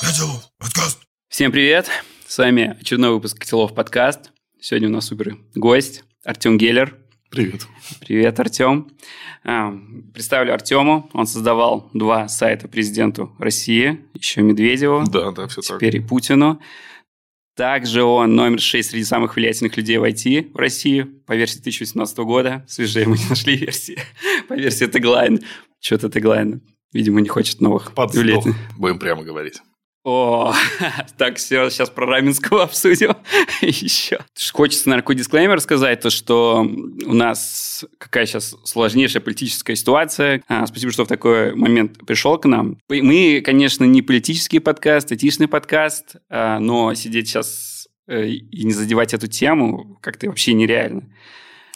Котелов подкаст. Всем привет! С вами очередной выпуск Котелов подкаст. Сегодня у нас супер гость Артем Геллер. Привет. Привет, Артем. А, Представлю Артему. Он создавал два сайта президенту России, еще Медведеву, Да, да, все так. теперь и Путину. Также он номер 6 среди самых влиятельных людей в IT в России по версии 2018 года. Свежее мы не нашли версии. По версии теглайн. Что-то теглайн. Видимо, не хочет новых Подсдох. Будем прямо говорить. О, так, все, сейчас про Раменского обсудим еще. Хочется, наверное, какой дисклеймер сказать, то, что у нас какая сейчас сложнейшая политическая ситуация. А, спасибо, что в такой момент пришел к нам. Мы, конечно, не политический подкаст, этичный подкаст, а, но сидеть сейчас э, и не задевать эту тему как-то вообще нереально.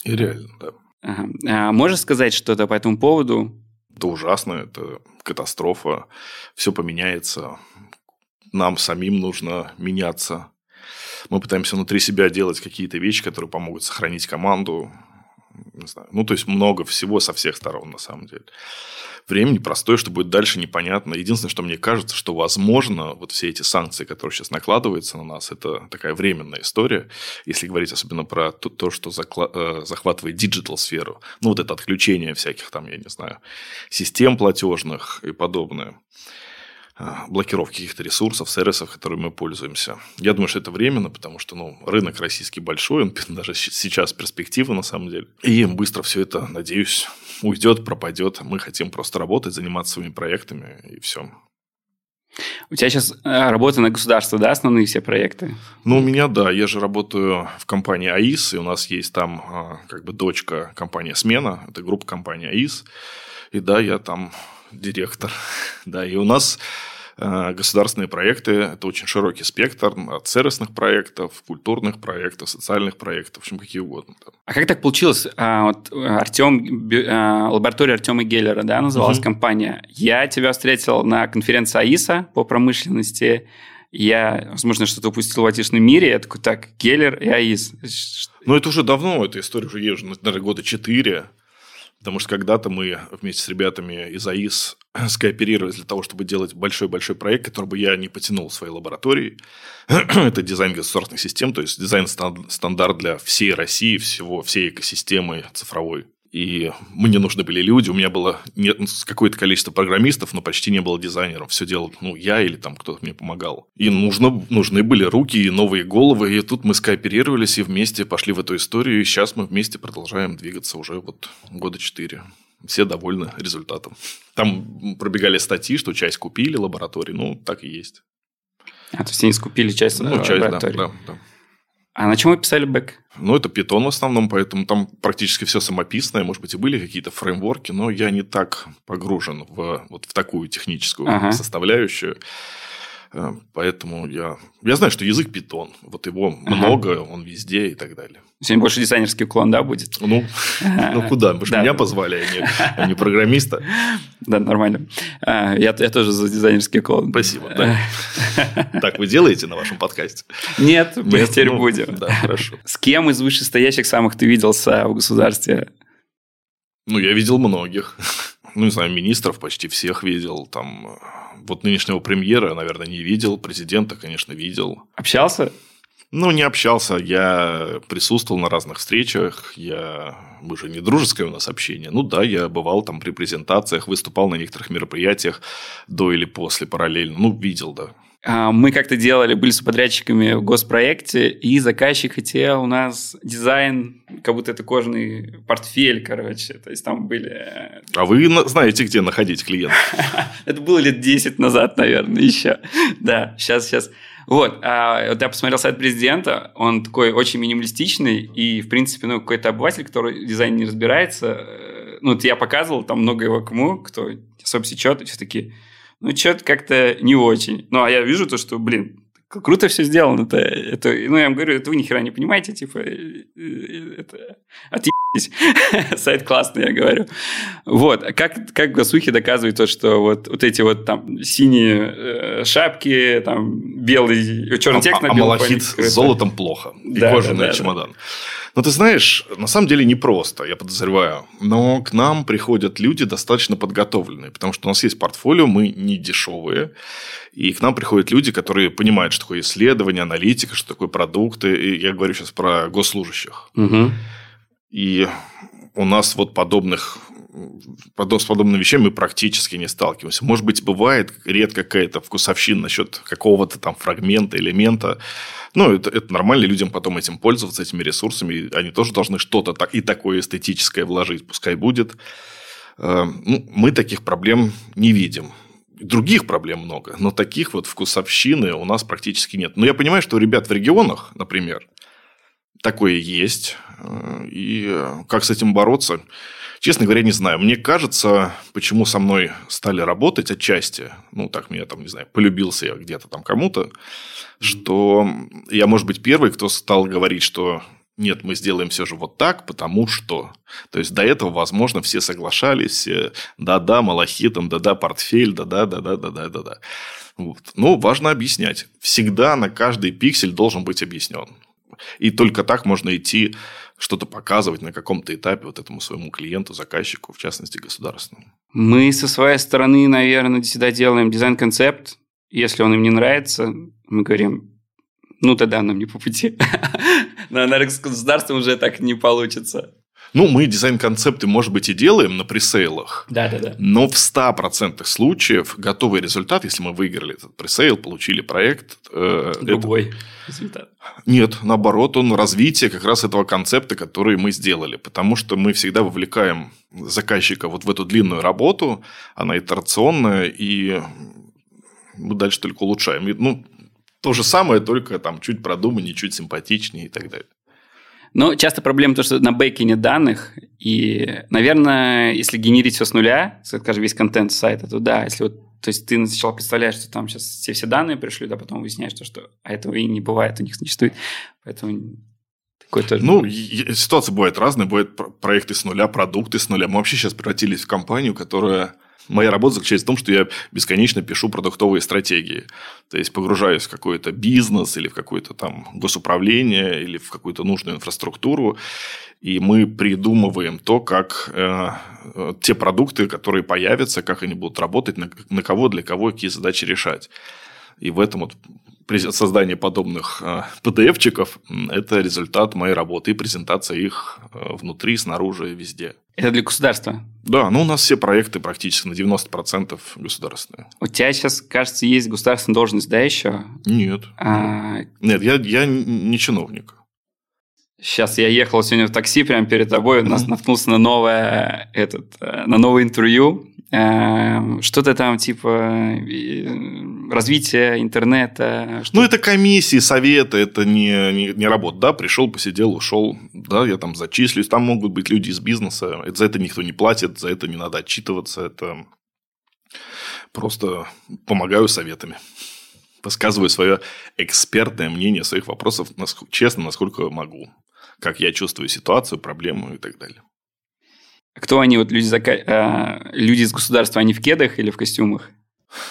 И реально, да. Ага. А, можешь сказать что-то по этому поводу? Это ужасно, это катастрофа. Все поменяется. Нам самим нужно меняться. Мы пытаемся внутри себя делать какие-то вещи, которые помогут сохранить команду. Не знаю. Ну, то есть, много всего со всех сторон, на самом деле. Время непростое, что будет дальше, непонятно. Единственное, что мне кажется, что, возможно, вот все эти санкции, которые сейчас накладываются на нас, это такая временная история. Если говорить особенно про то, то что закла- э, захватывает digital -сферу. Ну, вот это отключение всяких там, я не знаю, систем платежных и подобное блокировки каких-то ресурсов, сервисов, которыми мы пользуемся. Я думаю, что это временно, потому что ну, рынок российский большой, он даже сейчас перспектива на самом деле. И быстро все это, надеюсь, уйдет, пропадет. Мы хотим просто работать, заниматься своими проектами и все. У тебя сейчас э, работа на государство, да, основные все проекты? Ну, у меня, да, я же работаю в компании АИС, и у нас есть там а, как бы дочка компания «Смена», это группа компании АИС, и да, я там директор, да, и у нас а, государственные проекты, это очень широкий спектр от сервисных проектов, культурных проектов, социальных проектов, в общем, какие угодно. А как так получилось? А, вот Артем, лаборатория Артема Геллера, да, называлась Мгм. компания. Я тебя встретил на конференции АИСа по промышленности. Я, возможно, что-то упустил в айтишном мире. Я такой, так, Геллер и АИС. Ну, это уже давно, эта история уже есть, наверное, года четыре. Потому что когда-то мы вместе с ребятами из АИС скооперировались для того, чтобы делать большой-большой проект, который бы я не потянул в своей лаборатории. Это дизайн государственных систем, то есть дизайн стан- стандарт для всей России, всего, всей экосистемы цифровой. И мне нужны были люди, у меня было ну, какое-то количество программистов, но почти не было дизайнеров. Все делал ну, я или там кто-то мне помогал. И нужно, нужны были руки и новые головы. И тут мы скооперировались и вместе пошли в эту историю. И сейчас мы вместе продолжаем двигаться уже вот года четыре. Все довольны результатом. Там пробегали статьи, что часть купили лаборатории. Ну, так и есть. А, то есть они скупили часть Ну, часть, да, да, да. А на чем вы писали бэк? Ну, это питон в основном, поэтому там практически все самописное. Может быть, и были какие-то фреймворки, но я не так погружен в, вот в такую техническую Ага. составляющую. Э, Поэтому я... Я знаю, что язык питон. Вот его много, он везде и так далее. Сегодня больше дизайнерский уклон, да, будет? Ну, ну куда? Же Да. меня позвали, а не, а не программиста. Да, нормально. А, Я, тоже за дизайнерский уклон. Спасибо. да. Так вы делаете на вашем подкасте? Нет, мы теперь Ну, будем. Да, хорошо. С кем из вышестоящих самых ты виделся в государстве? Ну, я видел многих. Ну, не знаю, министров почти всех видел. Там, вот нынешнего премьера, наверное, не видел. Президента, конечно, видел. Общался? Ну, не общался. Я присутствовал на разных встречах. Я... Мы же не дружеское у нас общение. Ну, да, я бывал там при презентациях, выступал на некоторых мероприятиях до или после параллельно. Ну, видел, да. А, Мы как-то делали, были с подрядчиками в госпроекте, и заказчик хотел у нас дизайн, как будто это кожаный портфель, короче. То есть там были... э, А вы на- знаете, где находить клиентов? Это было лет 10 назад, наверное, еще. Да, сейчас, сейчас. Вот, а, вот я посмотрел сайт президента, он такой очень минималистичный, и, в принципе, ну, какой-то обыватель, который в дизайне не разбирается, э, ну, вот я показывал, там много его кому, кто особо сечет, и все такие, ну, что-то как-то не очень. Ну, а я вижу то, что, блин, круто все сделано. Это, это, ну, я вам говорю, это вы ни хера не понимаете, типа, э, э, это отъебись. Сайт классный, я говорю. Вот. А Как, как Гасухи доказывает то, что вот, вот эти вот там синие э, шапки, там белый, черный текст а, на а белом малахит фоне, с золотом плохо. И Да, кожаный да, да. чемодан. Но ты знаешь, на самом деле непросто, я подозреваю. Но к нам приходят люди достаточно подготовленные, потому что у нас есть портфолио, мы не дешевые. И к нам приходят люди, которые понимают, что такое исследование, аналитика, что такое продукты. И я говорю сейчас про госслужащих. Угу. И у нас вот подобных с подобными вещами мы практически не сталкиваемся. Может быть, бывает редко какая-то вкусовщина насчет какого-то там фрагмента, элемента. Ну, это, это нормально, людям потом этим пользоваться, этими ресурсами. Они тоже должны что-то так, и такое эстетическое вложить, пускай будет. Э, ну, мы таких проблем не видим. Других проблем много, но таких вот вкусовщины у нас практически нет. Но я понимаю, что у ребят в регионах, например, такое есть. Э, и э, как с этим бороться, честно говоря, не знаю. Мне кажется, почему со мной стали работать отчасти, ну, так меня там, не знаю, полюбился я где-то там кому-то, что я, может быть, первый, кто стал говорить, что нет, мы сделаем все же вот так, потому что. То есть до этого, возможно, все соглашались, да-да, малахитом, да-да, портфель, да-да, да-да, да-да, да-да. Вот. Но важно объяснять. Всегда на каждый пиксель должен быть объяснен. И только так можно идти что-то показывать на каком-то этапе вот этому своему клиенту, заказчику, в частности, государственному. Мы со своей стороны, наверное, всегда делаем дизайн-концепт. Если он им не нравится, мы говорим, ну, тогда нам не по пути. На государством уже так не получится. Ну, мы дизайн-концепты, может быть, и делаем на пресейлах. Да, да, да. Но в 100% случаев готовый результат, если мы выиграли этот пресейл, получили проект. Э, Другой это... результат. Нет, наоборот, он развитие как раз этого концепта, который мы сделали. Потому что мы всегда вовлекаем заказчика вот в эту длинную работу, она итерационная, и мы дальше только улучшаем. Ну, то же самое, только там чуть продуманнее, чуть симпатичнее и так далее. Но часто проблема то, что на бэке нет данных, и, наверное, если генерить все с нуля, скажем, весь контент сайта, то да, если вот то есть ты сначала представляешь, что там сейчас все все данные пришли, да, потом выясняешь, что, что а этого и не бывает, у них не существует. Поэтому такой тоже... Ну, ситуация бывает разная. Бывают проекты с нуля, продукты с нуля. Мы вообще сейчас превратились в компанию, которая Моя работа заключается в том, что я бесконечно пишу продуктовые стратегии. То есть, погружаюсь в какой-то бизнес или в какое-то там госуправление или в какую-то нужную инфраструктуру, и мы придумываем то, как э, те продукты, которые появятся, как они будут работать, на, на кого, для кого, какие задачи решать. И в этом вот создание подобных PDF-чиков – это результат моей работы и презентация их э, внутри, снаружи, везде. Это для государства? Да, ну у нас все проекты практически на 90% государственные. У тебя сейчас, кажется, есть государственная должность, да, еще? Нет. А... Нет, я, я не чиновник. Сейчас я ехал сегодня в такси прямо перед тобой, у нас наткнулся на новое, этот, э, на новое интервью что-то там типа развитие интернета. Ну, это комиссии, советы, это не, не, не работа. Да, пришел, посидел, ушел. Да, я там зачислюсь. Там могут быть люди из бизнеса. За это никто не платит, за это не надо отчитываться. Это просто помогаю советами. Высказываю свое экспертное мнение своих вопросов честно, насколько могу. Как я чувствую ситуацию, проблему и так далее. Кто они, вот люди, зака... а, люди из государства, они в кедах или в костюмах?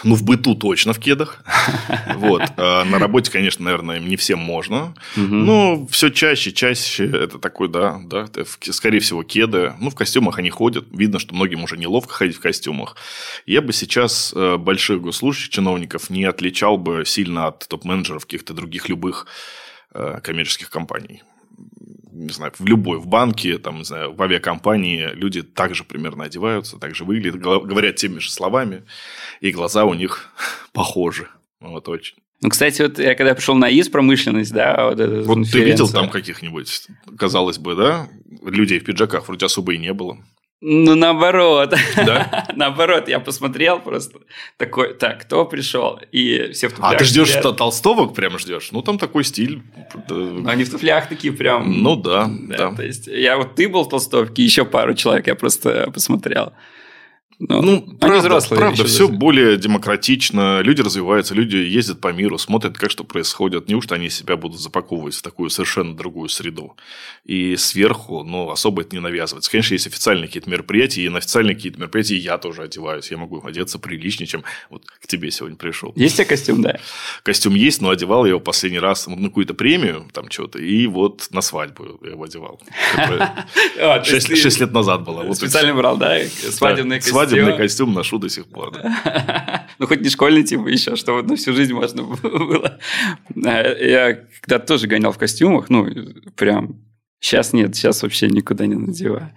Ну, в быту точно в кедах. Вот. А на работе, конечно, наверное, им не всем можно. Но все чаще, чаще это такой, да, да, скорее всего, кеды. Ну, в костюмах они ходят. Видно, что многим уже неловко ходить в костюмах. Я бы сейчас э, больших госслужащих, чиновников не отличал бы сильно от топ-менеджеров каких-то других любых э, коммерческих компаний не знаю, в любой, в банке, там, не знаю, в авиакомпании люди также примерно одеваются, также выглядят, говорят теми же словами, и глаза у них похожи. Вот очень. Ну, кстати, вот я когда пришел на ИС промышленность, да, вот, вот ты видел там каких-нибудь, казалось бы, да, людей в пиджаках вроде особо и не было. Ну, наоборот. Да? наоборот, я посмотрел просто такой, так, кто пришел? И все в туфлях. А ты ждешь что толстовок прям ждешь? Ну, там такой стиль. Ну, они в туфлях такие прям. Ну, да, да. То есть, я вот ты был в толстовке, еще пару человек я просто посмотрел. Но ну, они правда, взрослые правда все даже. более демократично, люди развиваются, люди ездят по миру, смотрят, как что происходит. Неужто они себя будут запаковывать в такую совершенно другую среду? И сверху, ну, особо это не навязывается. Конечно, есть официальные какие-то мероприятия, и на официальные какие-то мероприятия я тоже одеваюсь. Я могу одеться приличнее, чем вот к тебе сегодня пришел. Есть у тебя костюм, да? Костюм есть, но одевал я его последний раз на какую-то премию, там что-то, и вот на свадьбу я его одевал. А, Шесть лет назад было. Специально брал, да? Свадебный костюм. Свадебный костюм ношу до сих пор. да. Ну, хоть не школьный типа еще, что вот на всю жизнь можно было. А, Я когда-то тоже гонял в костюмах, ну, прям... Сейчас нет, сейчас вообще никуда не надеваю.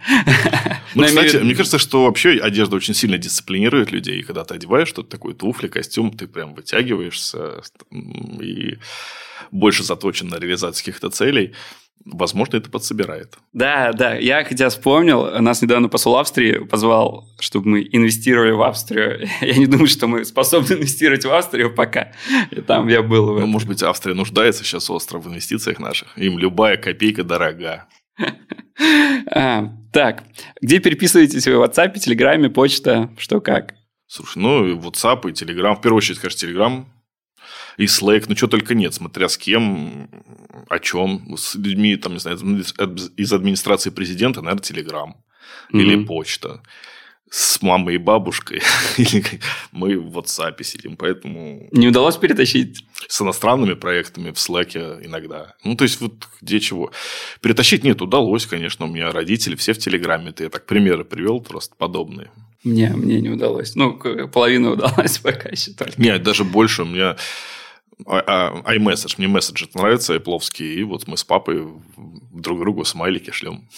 Ну, кстати, мне кажется, что вообще одежда очень сильно дисциплинирует людей. И когда ты одеваешь что-то такое, туфли, костюм, ты прям вытягиваешься и больше заточен на реализацию каких-то целей. Возможно, это подсобирает. Да, да, я хотя вспомнил, нас недавно посол Австрии позвал, чтобы мы инвестировали в Австрию. Я не думаю, что мы способны инвестировать в Австрию пока. И там я был. Ну, этом. может быть, Австрия нуждается сейчас остро в инвестициях наших. Им любая копейка дорога. А, так, где переписываетесь вы в WhatsApp, Телеграме, почта, что как? Слушай, ну, WhatsApp, и Telegram. В первую очередь, конечно, Telegram. И Slack. Ну, что только нет. Смотря с кем, о чем. С людьми, там, не знаю, из- администрации президента, наверное, Telegram. Или Мгм. почта. С мамой и бабушкой. Или мы в WhatsApp сидим. Поэтому Не удалось перетащить? с иностранными проектами в Slack иногда. Ну, то есть, вот где чего. Перетащить нет, удалось, конечно. У меня родители все в Телеграме. Это я так примеры привел просто подобные. Мне, мне не удалось. Ну, половина удалась пока еще только. Нет, даже больше. У меня iMessage. Мне месседжи нравятся, айпловские. И вот мы с папой друг другу смайлики шлем.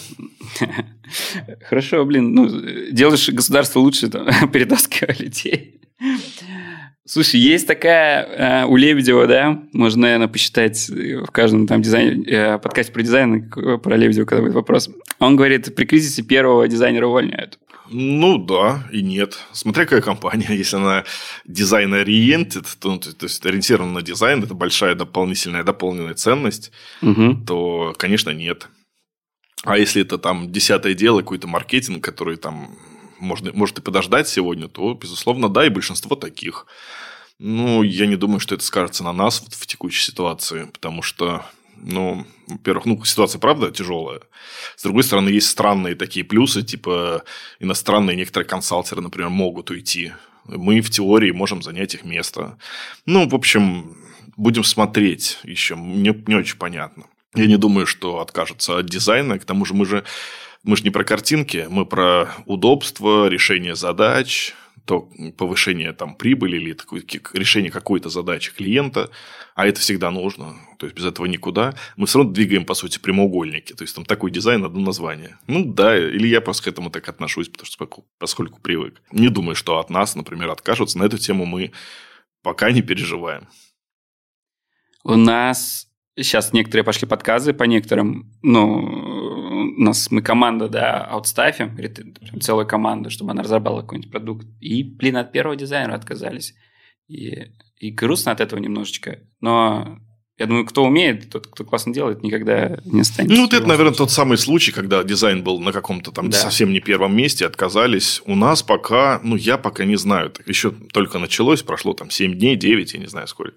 Хорошо, блин, ну, делаешь государство лучше, там, перетаскивая людей. Слушай, есть такая э, у Лебедева, да, можно, наверное, посчитать э, в каждом там дизайне, э, подкасте про дизайн, к- про Лебедева, когда будет вопрос. Он говорит, при кризисе первого дизайнера увольняют. Ну, да и нет. Смотря какая компания. Если она design-oriented, то, ну, то, то есть ориентирована на дизайн, это большая дополнительная дополненная ценность, Мгм. то, конечно, нет. А если это там десятое дело, какой-то маркетинг, который там можно, может и подождать сегодня, то, безусловно, да, и большинство таких. Ну, я не думаю, что это скажется на нас вот в текущей ситуации, потому что, ну, во-первых, ну, ситуация, правда, тяжелая. С другой стороны, есть странные такие плюсы, типа иностранные некоторые консалтеры, например, могут уйти. Мы в теории можем занять их место. Ну, в общем, будем смотреть еще. Мне не очень понятно. Я не думаю, что откажутся от дизайна. К тому же мы же мы же не про картинки, мы про удобство, решение задач, то повышение там прибыли или такое, решение какой-то задачи клиента, а это всегда нужно, то есть без этого никуда. Мы все равно двигаем, по сути, прямоугольники, то есть там такой дизайн, одно название. Ну да, или я просто к этому так отношусь, потому что поскольку привык. Не думаю, что от нас, например, откажутся. На эту тему мы пока не переживаем. У нас сейчас некоторые пошли подказы по некоторым, ну, у нас мы команда, да, аутстафим, целую команду, чтобы она разработала какой-нибудь продукт. И, блин, от первого дизайнера отказались. И, и грустно от этого немножечко. Но я думаю, кто умеет, тот, кто классно делает, никогда не останется. Ну, вот это, наверное, тот самый случай, когда дизайн был на каком-то там Да. совсем не первом месте, отказались. У нас пока, ну, я пока не знаю, так еще только началось, прошло там 7 дней, 9, я не знаю сколько.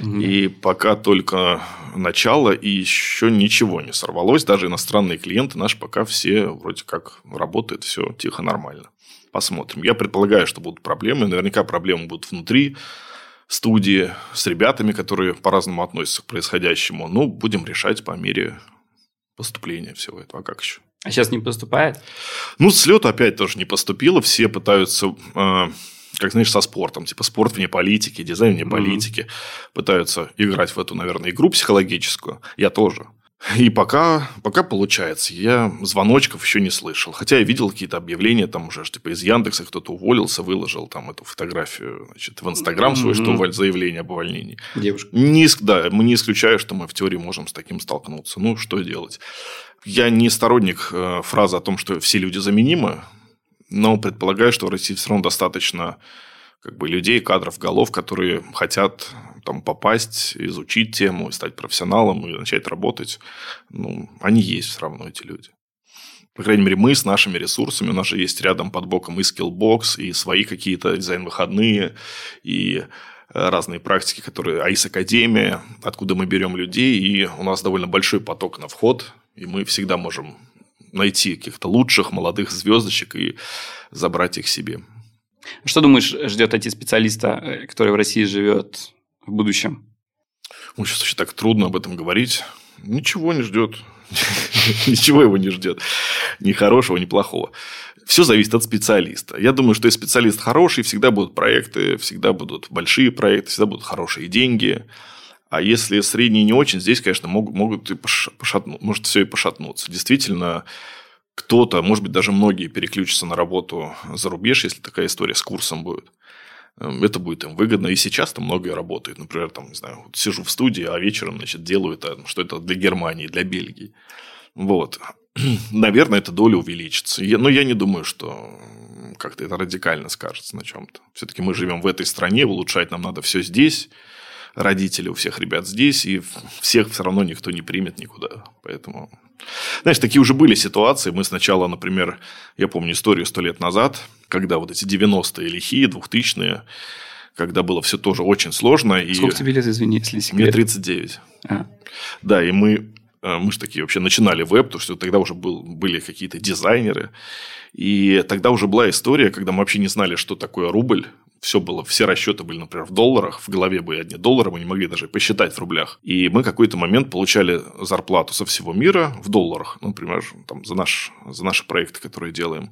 Мгм. И пока только начало, и еще ничего не сорвалось. Даже иностранные клиенты наши пока все вроде как работают, все тихо, нормально. Посмотрим. Я предполагаю, что будут проблемы. Наверняка проблемы будут внутри студии с ребятами, которые по-разному относятся к происходящему. Ну, будем решать по мере поступления всего этого. А как еще? А сейчас не поступает? Ну, слет опять тоже не поступило. Все пытаются, э, как знаешь, со спортом. Типа спорт вне политики, дизайн вне политики. Пытаются играть в эту, наверное, игру психологическую. Я тоже. И пока, пока получается. Я звоночков еще не слышал. Хотя я видел какие-то объявления там уже, типа из Яндекса кто-то уволился, выложил там эту фотографию значит, в Инстаграм свой, что Мгм. уволь- заявление об увольнении. Девушка. Не, да, мы не исключаем, что мы в теории можем с таким столкнуться. Ну, что делать? Я не сторонник э, фразы о том, что все люди заменимы, но предполагаю, что в России все равно достаточно как бы, людей, кадров, голов, которые хотят там, попасть, изучить тему, стать профессионалом и начать работать. Ну, они есть все равно, эти люди. По крайней мере, мы с нашими ресурсами, у нас же есть рядом под боком и Skillbox, и свои какие-то дизайн-выходные, и разные практики, которые АИС Академия, откуда мы берем людей, и у нас довольно большой поток на вход, и мы всегда можем найти каких-то лучших молодых звездочек и забрать их себе. Что думаешь, ждет IT-специалиста, э, который в России живет в будущем? Ну, сейчас вообще так трудно об этом говорить. Ничего не ждет. Ничего его не ждет. Ни хорошего, ни плохого. Все зависит от специалиста. Я думаю, что если специалист хороший, всегда будут проекты, всегда будут большие проекты, всегда будут хорошие деньги. А если средние не очень, здесь, конечно, могут, могут и пошатнуться, может все и пошатнуться. Действительно, кто-то, может быть, даже многие переключатся на работу за рубеж, если такая история с курсом будет. Эм, это будет им выгодно. И сейчас там многое работает. Например, там, не знаю, вот сижу в студии, а вечером, значит, делаю это, что это для Германии, для Бельгии. Вот. Наверное, эта доля увеличится. Но я не думаю, что как-то это радикально скажется на чем-то. Все-таки мы живем в этой стране, улучшать нам надо все здесь родители у всех ребят здесь, и всех все равно никто не примет никуда. Поэтому, знаешь, такие уже были ситуации. Мы сначала, например, я помню историю сто лет назад, когда вот эти 90-е лихие, 2000-е, когда было все тоже очень сложно. Сколько и... тебе лет, извини, если секрет? Мне 39. А. Да, и мы, э, мы же такие вообще начинали веб, потому что тогда уже был, были какие-то дизайнеры. И тогда уже была история, когда мы вообще не знали, что такое рубль все было, все расчеты были, например, в долларах, в голове были одни доллары, мы не могли даже посчитать в рублях. И мы какой-то момент получали зарплату со всего мира в долларах, ну, например, там, за, наш, за наши проекты, которые делаем.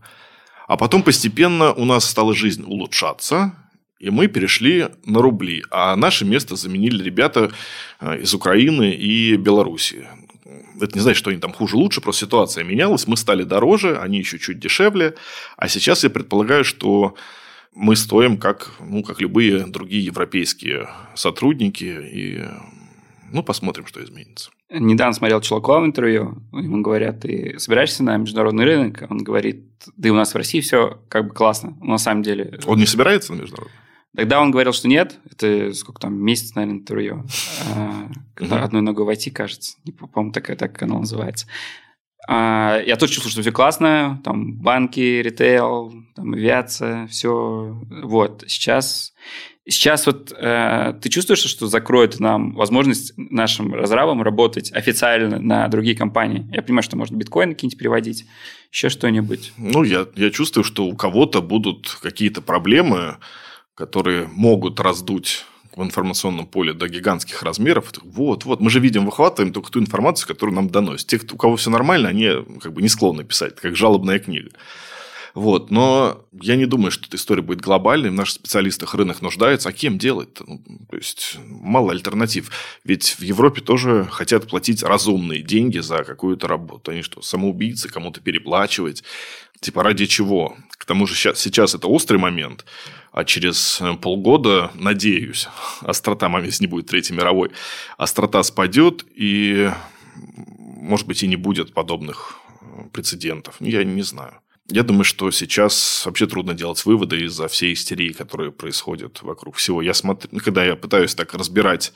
А потом постепенно у нас стала жизнь улучшаться, и мы перешли на рубли. А наше место заменили ребята э, из Украины и Белоруссии. Это не значит, что они там хуже, лучше, просто ситуация менялась, мы стали дороже, они еще чуть дешевле. А сейчас я предполагаю, что мы стоим как, ну, как любые другие европейские сотрудники, и ну, посмотрим, что изменится. Недавно смотрел Чулакова в интервью, ему говорят, ты собираешься на международный рынок? Он говорит, да и у нас в России все как бы классно. Но на самом деле... Он не собирается на международный? Тогда он говорил, что нет. Это сколько там, месяц, наверное, интервью. А, одной ногой войти, кажется. По-моему, так, так канал называется. А, я тоже чувствую, что все классно, там банки, ритейл, там авиация, все. Вот, сейчас, сейчас вот э, ты чувствуешь, что закроет нам возможность нашим разрабам работать официально на другие компании? Я понимаю, что можно биткоин какие-нибудь переводить, еще что-нибудь. Ну, я, я чувствую, что у кого-то будут какие-то проблемы, которые могут раздуть в информационном поле до гигантских размеров. Вот, вот, мы же видим, выхватываем только ту информацию, которую нам доносят. Те, у кого все нормально, они как бы не склонны писать, как жалобная книга. Вот, но я не думаю, что эта история будет глобальной. В наших специалистах рынок нуждается. А кем делать-то? Ну, то есть, мало альтернатив. Ведь в Европе тоже хотят платить разумные деньги за какую-то работу. Они что, самоубийцы, кому-то переплачивать? Типа ради чего? К тому же сейчас, сейчас это острый момент а через э, полгода, надеюсь, острота, если не будет Третьей мировой, острота спадет, и, может быть, и не будет подобных э, прецедентов. Я не знаю. Я думаю, что сейчас вообще трудно делать выводы из-за всей истерии, которая происходит вокруг всего. Я смотрю, когда я пытаюсь так разбирать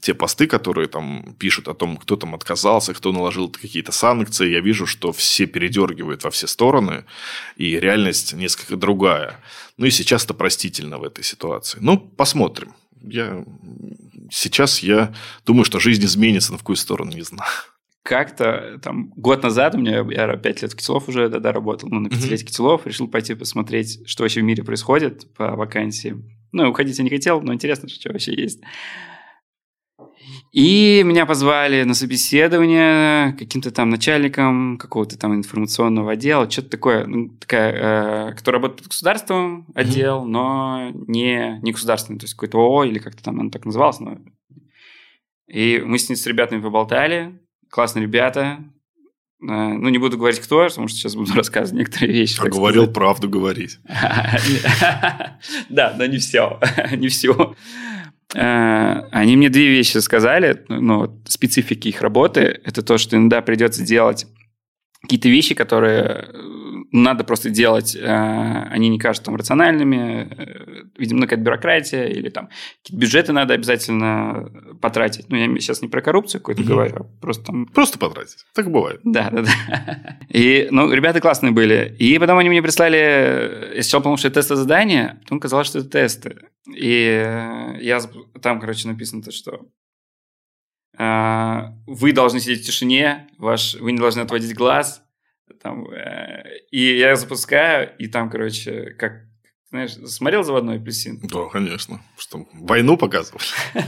те посты, которые там пишут о том, кто там отказался, кто наложил какие-то санкции, я вижу, что все передергивают во все стороны, и реальность несколько другая. Ну и сейчас это простительно в этой ситуации. Ну, посмотрим. Я... Сейчас я думаю, что жизнь изменится, но в какую сторону не знаю. Как-то там год назад у меня, я пять лет в Китилов уже тогда работал, ну, на пятилетие mm-hmm. Китилов, решил пойти посмотреть, что вообще в мире происходит по вакансии. Ну, уходить я не хотел, но интересно, что вообще есть. И меня позвали на собеседование каким-то там начальником какого-то там информационного отдела, что-то такое, ну, такая, э, кто работает под государством отдел, mm-hmm. но не, не государственный, то есть какой-то ООО или как-то там оно так называлось. Но... И мы с, с ребятами поболтали, классные ребята, э, ну, не буду говорить, кто, потому что сейчас буду рассказывать некоторые вещи. А говорил сказать. правду говорить. Да, но не все. Не все. Э, они мне две вещи сказали, ну, специфики их работы. Это то, что иногда придется делать какие-то вещи, которые надо просто делать, э, они не кажутся там рациональными, э, видимо, какая-то бюрократия или там какие-то бюджеты надо обязательно потратить. Ну, я сейчас не про коррупцию какую-то угу. говорю, а просто там... Просто потратить. Так бывает. Да, да, да. И, ну, ребята классные были. И потом они мне прислали, я сначала подумал, что это тесты задания, потом казалось, что это тесты. И я там, короче, написано то, что вы должны сидеть в тишине, ваш, вы не должны отводить глаз, там, э, и я запускаю, и там, короче, как знаешь, смотрел «Заводной апельсин»? Да, конечно. Что, войну показывали?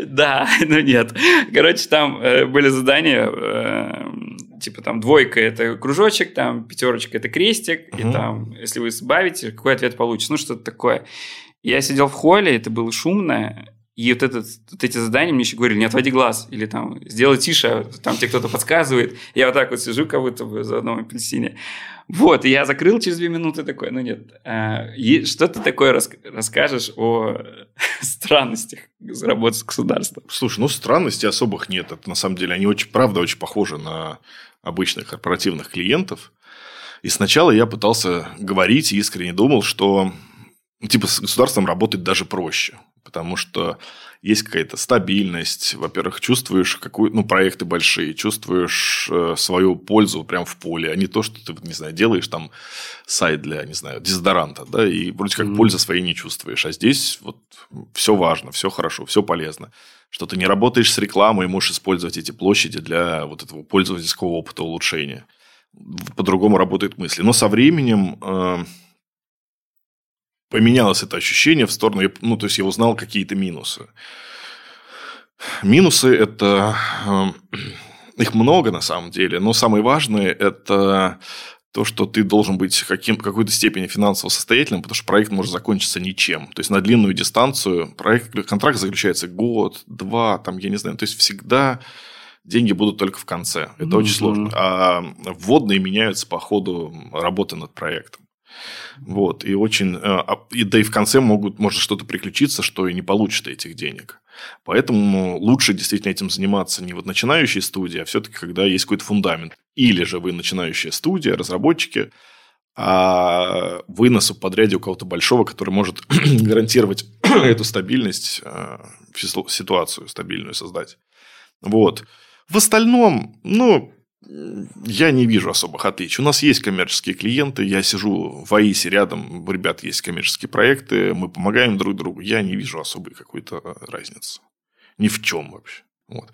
Да, но нет. Короче, там э, были задания, э, типа там двойка – это кружочек, там пятерочка – это крестик, и там, если вы сбавите, какой ответ получится? Ну, что-то такое. Я сидел в холле, это было шумно, и вот, этот, вот эти задания мне еще говорили, не отводи глаз, или там, сделай тише, там тебе кто-то подсказывает. Я вот так вот сижу, как будто бы за одном апельсине. Вот, и я закрыл через две минуты такой, ну нет. А, и что ты такое рас, расскажешь о странностях работы с государством? Слушай, ну странностей особых нет. Это на самом деле, они очень, правда, очень похожи на обычных корпоративных клиентов. И сначала я пытался говорить и искренне думал, что типа с государством работать даже проще потому что есть какая-то стабильность. Во-первых, чувствуешь какую, ну, проекты большие, чувствуешь э, свою пользу прям в поле, а не то, что ты, не знаю, делаешь там сайт для, не знаю, дезодоранта, да, и вроде как mm-hmm. пользы своей не чувствуешь. А здесь вот все важно, все хорошо, все полезно. Что ты не работаешь с рекламой и можешь использовать эти площади для вот этого пользовательского опыта улучшения. По-другому работают мысли. Но со временем... Э, поменялось это ощущение в сторону, ну, то есть я узнал какие-то минусы. Минусы – это... Эм, их много на самом деле, но самые важные – это то, что ты должен быть каким, какой-то степени финансово состоятельным, потому что проект может закончиться ничем. То есть, на длинную дистанцию проект, контракт заключается год, два, там, я не знаю. То есть, всегда деньги будут только в конце. Это mm-hmm. очень сложно. А вводные меняются по ходу работы над проектом. Вот, и очень... Э, а, и, да и в конце могут, может что-то приключиться, что и не получит этих денег. Поэтому лучше действительно этим заниматься не вот начинающей студии, а все-таки когда есть какой-то фундамент. Или же вы начинающая студия, разработчики, а вы на субподряде у кого-то большого, который может гарантировать эту стабильность, э, ситуацию стабильную создать. Вот. В остальном, ну, я не вижу особых отличий. У нас есть коммерческие клиенты, я сижу в АИСе рядом, у ребят есть коммерческие проекты, мы помогаем друг другу. Я не вижу особой какой-то разницы. Ни в чем вообще. Вот.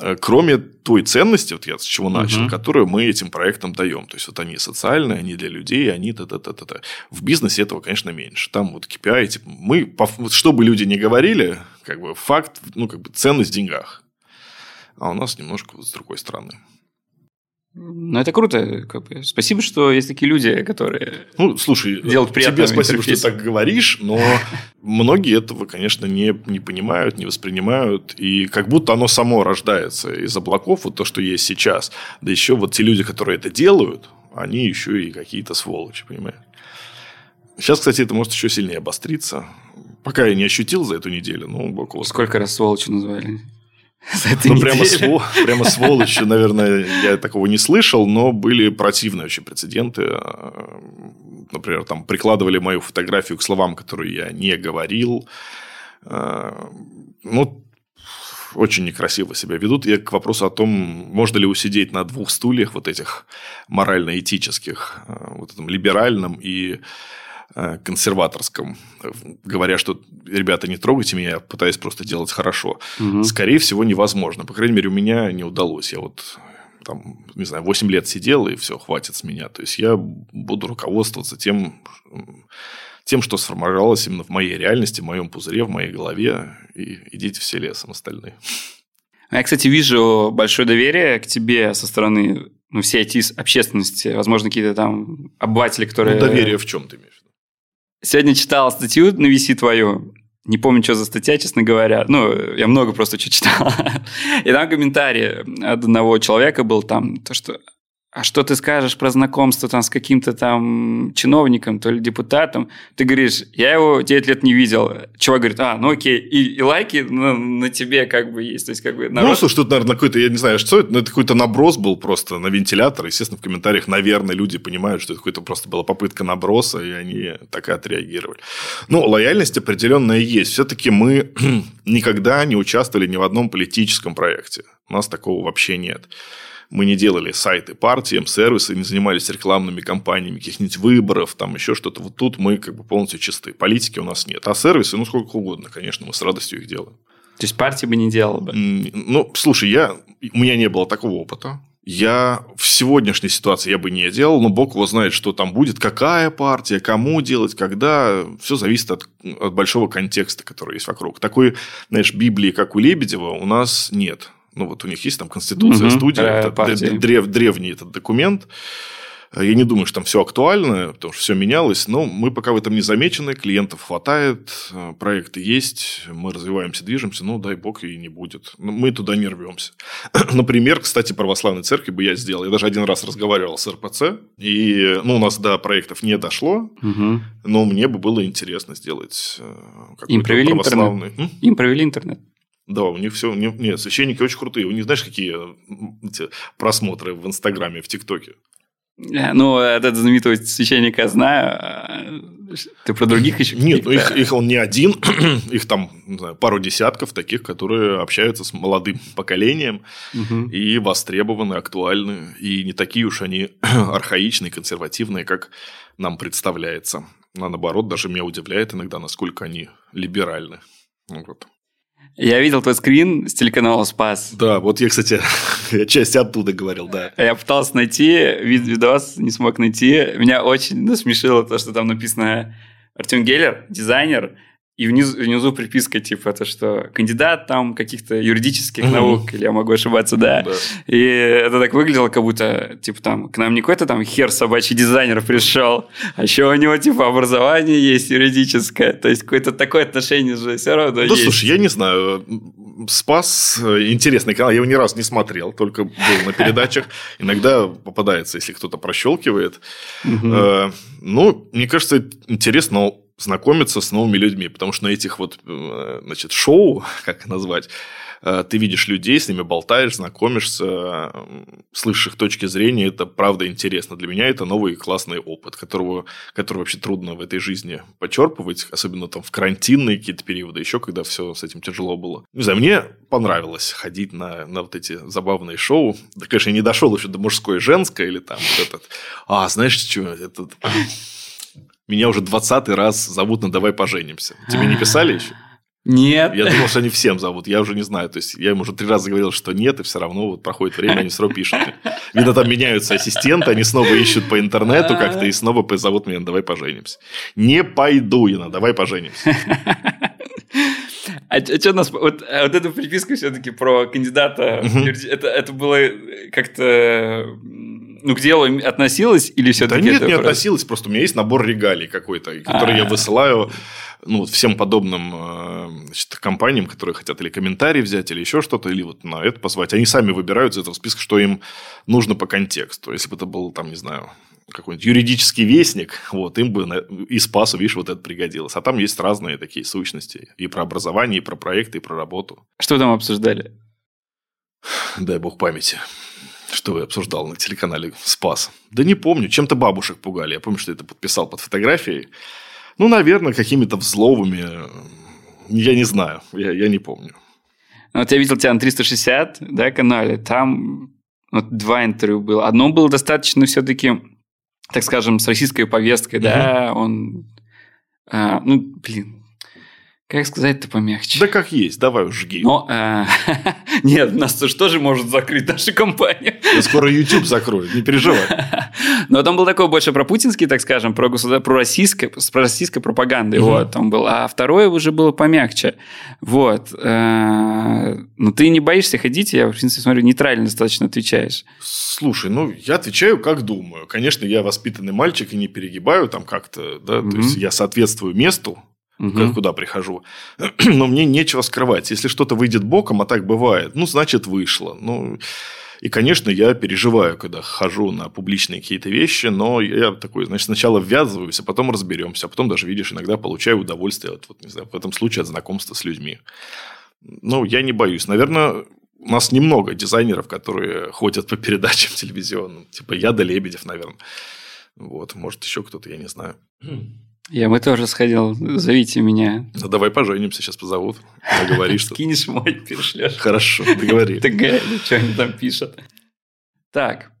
Э, кроме той ценности, вот я с чего начал, угу. которую мы этим проектам даем. То есть, вот они социальные, они для людей, они та-та-та-та. В бизнесе этого, конечно, меньше. Там вот KPI, типа, мы, что бы люди ни говорили, как бы факт, ну, как бы ценность в деньгах. А у нас немножко вот с другой стороны. Ну, это круто. Как бы. Спасибо, что есть такие люди, которые ну, слушай, делают приятно. Тебе спасибо, интерфейс. что ты так говоришь, но многие этого, конечно, не, не понимают, не воспринимают. И как будто оно само рождается из облаков, вот то, что есть сейчас. Да еще вот те люди, которые это делают, они еще и какие-то сволочи, понимаешь? Сейчас, кстати, это может еще сильнее обостриться. Пока я не ощутил за эту неделю, но около... Сколько раз сволочи назвали? ну, прямо, свол, прямо сволочью, наверное, я такого не слышал, но были противные вообще прецеденты. Например, там прикладывали мою фотографию к словам, которые я не говорил. Ну, очень некрасиво себя ведут. Я к вопросу о том, можно ли усидеть на двух стульях вот этих морально-этических, вот этом либеральном и Э, консерваторском, говоря, что ребята, не трогайте меня, я пытаюсь просто делать хорошо. Угу. Скорее всего, невозможно. По крайней мере, у меня не удалось. Я вот там, не знаю, 8 лет сидел, и все, хватит с меня. То есть, я буду руководствоваться тем, тем, что сформировалось именно в моей реальности, в моем пузыре, в моей голове. И идите все лесом остальные. Я, кстати, вижу большое доверие к тебе со стороны ну, всей IT-общественности. Возможно, какие-то там обыватели, которые... Ну, доверие в чем ты имеешь? Сегодня читал статью на VC твою. Не помню, что за статья, честно говоря. Ну, я много просто что читал. И там комментарий от одного человека был там, то, что а что ты скажешь про знакомство там с каким-то там чиновником, то ли депутатом? Ты говоришь, я его 9 лет не видел. Чувак говорит, а, ну окей, и, и лайки на, на тебе как бы есть. То есть, как бы народ... Ну, слушай, тут, наверное, какой-то, я не знаю, что это, но это какой-то наброс был просто на вентилятор. Естественно, в комментариях, наверное, люди понимают, что это какой-то просто была попытка наброса, и они так и отреагировали. Ну, лояльность определенная есть. Все-таки мы никогда не участвовали ни в одном политическом проекте. У нас такого вообще нет. Мы не делали сайты партиям, сервисы, не занимались рекламными кампаниями каких-нибудь выборов, там еще что-то. Вот тут мы как бы полностью чисты. Политики у нас нет. А сервисы, ну, сколько угодно, конечно, мы с радостью их делаем. То есть, партии бы не делала бы? Ну, слушай, я, у меня не было такого опыта. Я в сегодняшней ситуации я бы не делал, но Бог его знает, что там будет, какая партия, кому делать, когда. Все зависит от, от большого контекста, который есть вокруг. Такой, знаешь, Библии, как у Лебедева, у нас нет. Ну, вот у них есть там Конституция, угу, студия, это древ, древний этот документ. Я не думаю, что там все актуально, потому что все менялось, но мы пока в этом не замечены, клиентов хватает, проекты есть, мы развиваемся, движемся, ну, дай бог, и не будет. Мы туда не рвемся. Например, кстати, православной церкви бы я сделал. Я даже один раз разговаривал с РПЦ, и ну, у нас до проектов не дошло, угу. но мне бы было интересно сделать э, какой-то Им провели православный... Интернет. Им провели интернет. Да, у них все... Нет, священники очень крутые. У них, знаешь, какие эти просмотры в Инстаграме, в ТикТоке? Э, ну, этот знаменитого священника знаю. А, ты про других еще? Нет, ну их, их он не один. их там, не знаю, пару десятков таких, которые общаются с молодым поколением угу. и востребованы, актуальны. И не такие уж они архаичные, консервативные, как нам представляется. А наоборот, даже меня удивляет иногда, насколько они либеральны. Вот. Я видел твой скрин с телеканала «Спас». Да, вот я, кстати, часть оттуда говорил, да. Я пытался найти вид видос, не смог найти. Меня очень насмешило то, что там написано Артем Геллер, дизайнер, и внизу, внизу приписка, типа, это что, кандидат там каких-то юридических mm-hmm. наук, или я могу ошибаться, да. да. И это так выглядело, как будто, типа, там, к нам не какой-то там хер собачий дизайнер пришел, а еще у него, типа, образование есть юридическое. То есть, какое-то такое отношение же все равно Ну, есть. слушай, я не знаю. Спас интересный канал, я его ни разу не смотрел, только был на передачах. Иногда попадается, если кто-то прощелкивает. Ну, мне кажется, интересно, знакомиться с новыми людьми, потому что на этих вот, э, значит, шоу, как назвать, э, ты видишь людей, с ними болтаешь, знакомишься, слышишь их точки зрения, это правда интересно. Для меня это новый классный опыт, которого, который вообще трудно в этой жизни почерпывать, особенно там в карантинные какие-то периоды, еще когда все с этим тяжело было. Не знаю, мне понравилось ходить на, на вот эти забавные шоу. Да, конечно, я не дошел еще до мужское, женское или там вот этот. А, знаешь, что, этот меня уже двадцатый раз зовут на «Давай поженимся». Тебе не писали еще? Нет. Я думал, что они всем зовут, я уже не знаю. То есть, я им уже три раза говорил, что нет, и все равно вот проходит время, они все равно пишут. Видно, там меняются ассистенты, они снова ищут по интернету как-то и снова позовут меня, давай поженимся. Не пойду я на давай поженимся. А, а что нас... Вот, а вот эта приписка все-таки про кандидата... Угу. Это, это было как-то ну, к делу относилась или все-таки Да нет, не просто... относилась, просто у меня есть набор регалий какой-то, который я высылаю ну, всем подобным э, значит, компаниям, которые хотят или комментарии взять, или еще что-то, или вот на это позвать. Они сами выбирают из этого списка, что им нужно по контексту. Если бы это был, там, не знаю, какой-нибудь юридический вестник, вот, им бы и спасу, видишь, вот это пригодилось. А там есть разные такие сущности. И про образование, и про проекты, и про работу. Что вы там обсуждали? Дай бог памяти. Что я обсуждал на телеканале «Спас»? Да не помню. Чем-то бабушек пугали. Я помню, что это подписал под фотографией. Ну, наверное, какими-то взловами. Я не знаю. Я, я не помню. Ну, вот я видел тебя на 360 да, канале. Там вот два интервью было. Одно было достаточно все-таки, так скажем, с российской повесткой, да, он... А, ну, блин, как сказать-то помягче? Да как есть, давай уж жги. Но, э, нет, нас тоже, тоже может закрыть нашу компанию. Да скоро YouTube закроет, не переживай. Но там был такой больше про путинский, так скажем, про, государ... про, российской, про российской пропагандой. Угу. Вот, там был. А второе уже было помягче. Вот. Э, но ты не боишься ходить, я, в принципе, смотрю, нейтрально достаточно отвечаешь. Слушай, ну, я отвечаю, как думаю. Конечно, я воспитанный мальчик и не перегибаю там как-то, да, угу. то есть я соответствую месту, угу. куда прихожу. Но мне нечего скрывать. Если что-то выйдет боком, а так бывает, ну, значит, вышло. Ну, И, конечно, я переживаю, когда хожу на публичные какие-то вещи, но я такой, значит, сначала ввязываюсь, а потом разберемся, а потом даже, видишь, иногда получаю удовольствие, от, вот, не знаю, в этом случае от знакомства с людьми. Ну, я не боюсь. Наверное, у нас немного дизайнеров, которые ходят по передачам телевизионным. Типа я да Лебедев, наверное. Вот, может, еще кто-то, я не знаю. Я бы тоже сходил, зовите меня. Ну, давай поженимся, сейчас позовут. Договоришь, что... Кинешь мой, перешлешь. Хорошо, договори. Так, что они там пишут. Так,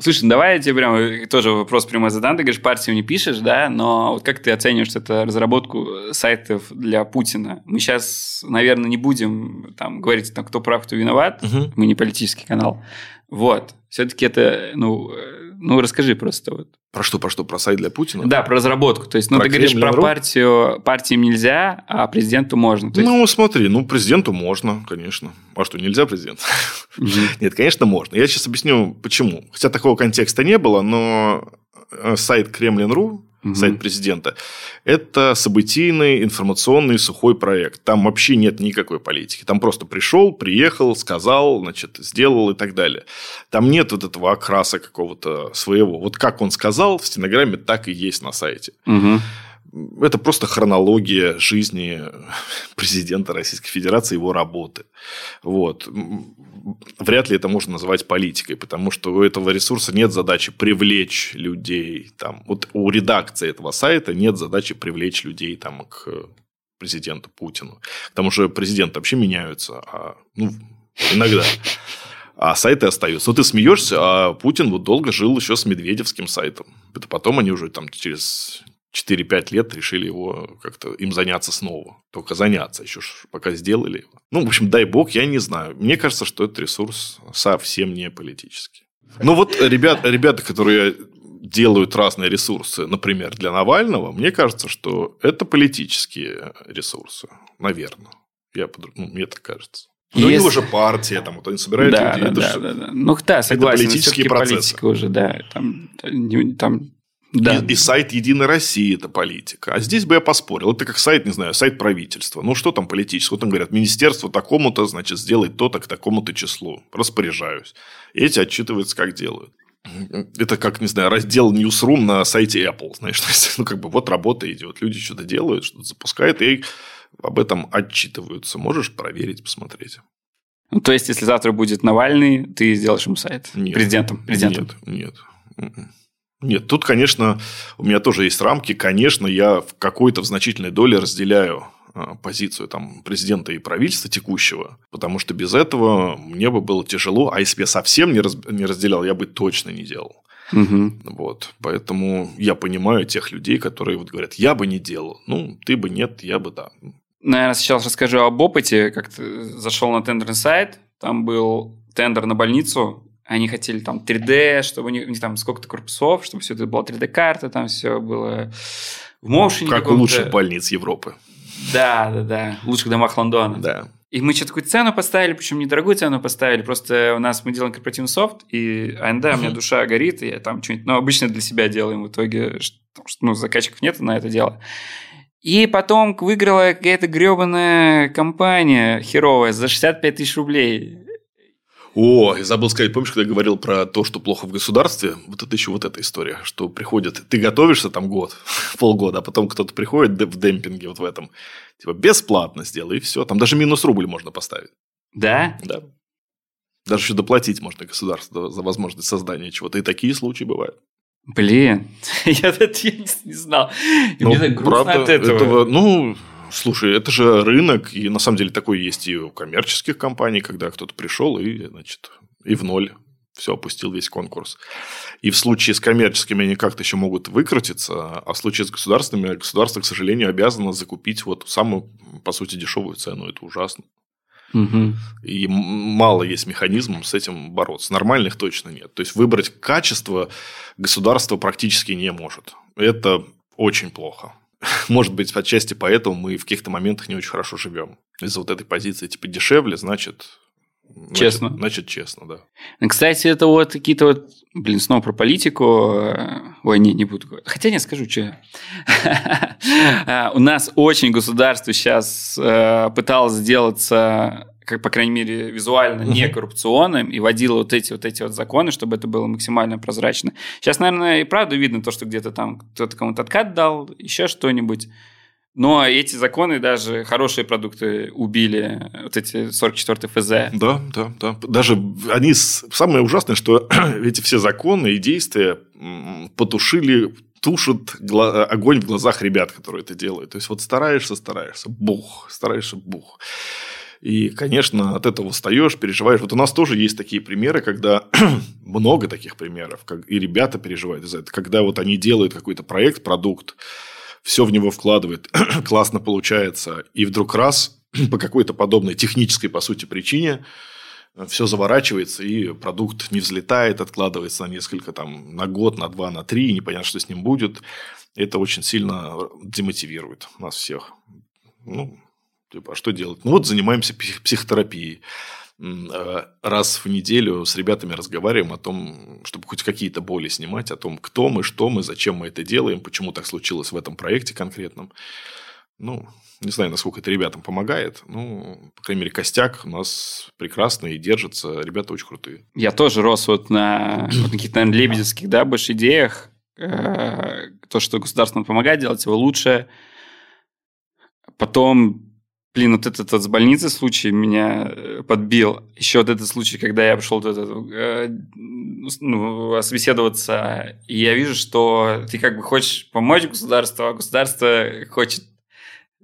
Слушай, ну давай я тебе прям э, тоже вопрос прямой задам. Ты говоришь, партию не пишешь, да, но вот как ты оцениваешь это разработку сайтов для Путина? Мы сейчас, наверное, не будем там говорить, там, кто прав, кто виноват. Угу. Мы не политический канал. Вот. Все-таки это, ну, э, ну, расскажи просто вот. Про что, про что? Про сайт для Путина? Да, про разработку. То есть, ну, про ты говоришь, про партию, партиям нельзя, а президенту можно. есть... Ну, смотри, ну, президенту можно, конечно. А что, нельзя президент? Нет, конечно, можно. Я сейчас объясню, почему. Хотя такого контекста не было, но э, сайт Kremlin.ru угу. сайт президента, это событийный информационный сухой проект. Там вообще нет никакой политики. Там просто пришел, приехал, сказал, значит, сделал и так далее. Там нет вот этого окраса какого-то своего. Вот как он сказал, в стенограмме так и есть на сайте. Угу это просто хронология жизни президента Российской Федерации, его работы. Вот. Вряд ли это можно называть политикой, потому что у этого ресурса нет задачи привлечь людей. Там. Вот у редакции этого сайта нет задачи привлечь людей там, к президенту Путину. Потому что президенты вообще меняются, а, ну, иногда. А сайты остаются. Вот ты смеешься, а Путин вот долго жил еще с Медведевским сайтом. Это потом они уже там через 4-5 лет решили его как-то им заняться снова. Только заняться, еще ж пока сделали. Ну, в общем, дай бог, я не знаю. Мне кажется, что этот ресурс совсем не политический. Ну, вот ребят, ребята, которые делают разные ресурсы, например, для Навального, мне кажется, что это политические ресурсы, наверное. Я, ну, мне так кажется. Ну, Если... у него же партия, там, вот они собирают да, людей. Да, да, же... да, да. Ну, да, согласен. Это политические процессы. Политика уже, да. Там, там да. И, и сайт Единой России – это политика. А здесь бы я поспорил. Это как сайт, не знаю, сайт правительства. Ну, что там политическое? Вот там говорят, министерство такому-то, значит, сделать то-то к такому-то числу. Распоряжаюсь. И эти отчитываются, как делают. Это как, не знаю, раздел Newsroom на сайте Apple. Знаешь, ну, как бы вот работа идет. Люди что-то делают, что-то запускают, и об этом отчитываются. Можешь проверить, посмотреть. Ну, то есть, если завтра будет Навальный, ты сделаешь ему сайт? Нет. Президентом? Президентом? Нет, нет. Нет, тут, конечно, у меня тоже есть рамки. Конечно, я в какой-то в значительной доле разделяю а, позицию там, президента и правительства текущего, потому что без этого мне бы было тяжело, а если бы я совсем не, раз, не разделял, я бы точно не делал. Угу. Вот, поэтому я понимаю тех людей, которые вот говорят, я бы не делал, ну ты бы нет, я бы да. Наверное, сейчас расскажу об опыте, как ты зашел на тендерный сайт, там был тендер на больницу, они хотели там 3D, чтобы у них, у них там сколько-то корпусов, чтобы все это была 3D-карта, там все было в моушене. Как у лучших больниц Европы. Да, да, да. В лучших домах Лондона. Да. И мы что-то такую цену поставили, причем недорогую цену поставили. Просто у нас мы делаем корпоративный софт, и АНД, у меня душа горит, и я там что-нибудь, ну, обычно для себя делаем в итоге, потому что, ну, заказчиков нет на это дело. И потом выиграла какая-то гребаная компания херовая за 65 тысяч рублей. О, я забыл сказать, помнишь, когда я говорил про то, что плохо в государстве? Вот это еще вот эта история, что приходит, ты готовишься там год, полгода, а потом кто-то приходит в демпинге вот в этом, типа бесплатно сделай, и все. Там даже минус рубль можно поставить. Да? Да. Даже еще доплатить можно государству за возможность создания чего-то. И такие случаи бывают. Блин, я это не знал. И ну, мне так грустно правда, от этого. этого. Ну, Слушай, это же рынок, и на самом деле такой есть и у коммерческих компаний, когда кто-то пришел и, значит, и в ноль все опустил весь конкурс. И в случае с коммерческими они как-то еще могут выкрутиться, а в случае с государственными государство, к сожалению, обязано закупить вот самую, по сути, дешевую цену. Это ужасно. Угу. И мало есть механизмов с этим бороться. Нормальных точно нет. То есть выбрать качество государство практически не может. Это очень плохо. Может быть, отчасти поэтому мы в каких-то моментах не очень хорошо живем. Из-за вот этой позиции, типа, дешевле, значит... Честно. Значит, значит честно, да. Ну, кстати, это вот какие-то вот... Блин, снова про политику. Ой, не, не буду. Хотя не скажу, что. У нас очень государство сейчас э, пыталось сделаться как, по крайней мере, визуально не коррупционным и вводила вот эти вот эти вот законы, чтобы это было максимально прозрачно. Сейчас, наверное, и правда видно то, что где-то там кто-то кому-то откат дал, еще что-нибудь. Но эти законы даже хорошие продукты убили, вот эти 44 ФЗ. Да, да, да. Даже они... Самое ужасное, что эти все законы и действия потушили тушат огонь в глазах ребят, которые это делают. То есть, вот стараешься, стараешься, бух, стараешься, бух. И, конечно, от этого устаешь, переживаешь. Вот у нас тоже есть такие примеры, когда много таких примеров, как и ребята переживают из-за этого, когда вот они делают какой-то проект, продукт, все в него вкладывают, классно получается, и вдруг раз по какой-то подобной технической, по сути, причине все заворачивается, и продукт не взлетает, откладывается на несколько, там, на год, на два, на три, и непонятно, что с ним будет. Это очень сильно демотивирует нас всех. Ну, типа, а что делать? Ну, вот занимаемся психотерапией. Э, раз в неделю с ребятами разговариваем о том, чтобы хоть какие-то боли снимать, о том, кто мы, что мы, зачем мы это делаем, почему так случилось в этом проекте конкретном. Ну, не знаю, насколько это ребятам помогает. Ну, по крайней мере, костяк у нас прекрасный и держится. Ребята очень крутые. Я тоже рос вот на, вот каких-то, наверное, лебедевских, да, больше идеях. Э, то, что государство помогает делать его лучше. Потом Блин, вот этот, этот с больницы случай меня э, подбил. Еще вот этот случай, когда я вот этот, э, ну, освеседоваться, и я вижу, что ты как бы хочешь помочь государству, а государство хочет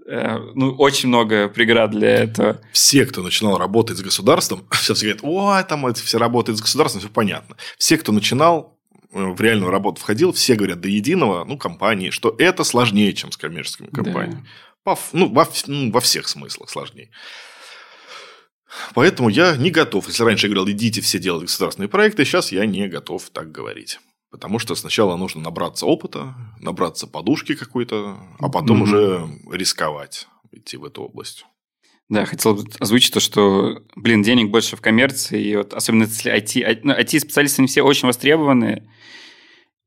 э, ну, очень много преград для этого. Все, кто начинал работать с государством, сейчас говорят, ой, там это все работают с государством, все понятно. Все, кто начинал э, в реальную работу входил, все говорят до единого, ну, компании, что это сложнее, чем с коммерческими компаниями. Да. По, ну, во, ну, во всех смыслах сложнее. Поэтому я не готов. Если раньше я говорил, идите все делать государственные проекты, сейчас я не готов так говорить. Потому что сначала нужно набраться опыта, набраться подушки какой-то, а потом mm-hmm. уже рисковать идти в эту область. Да, хотел озвучить то, что, блин, денег больше в коммерции, и вот особенно если IT, IT-специалисты не все очень востребованы,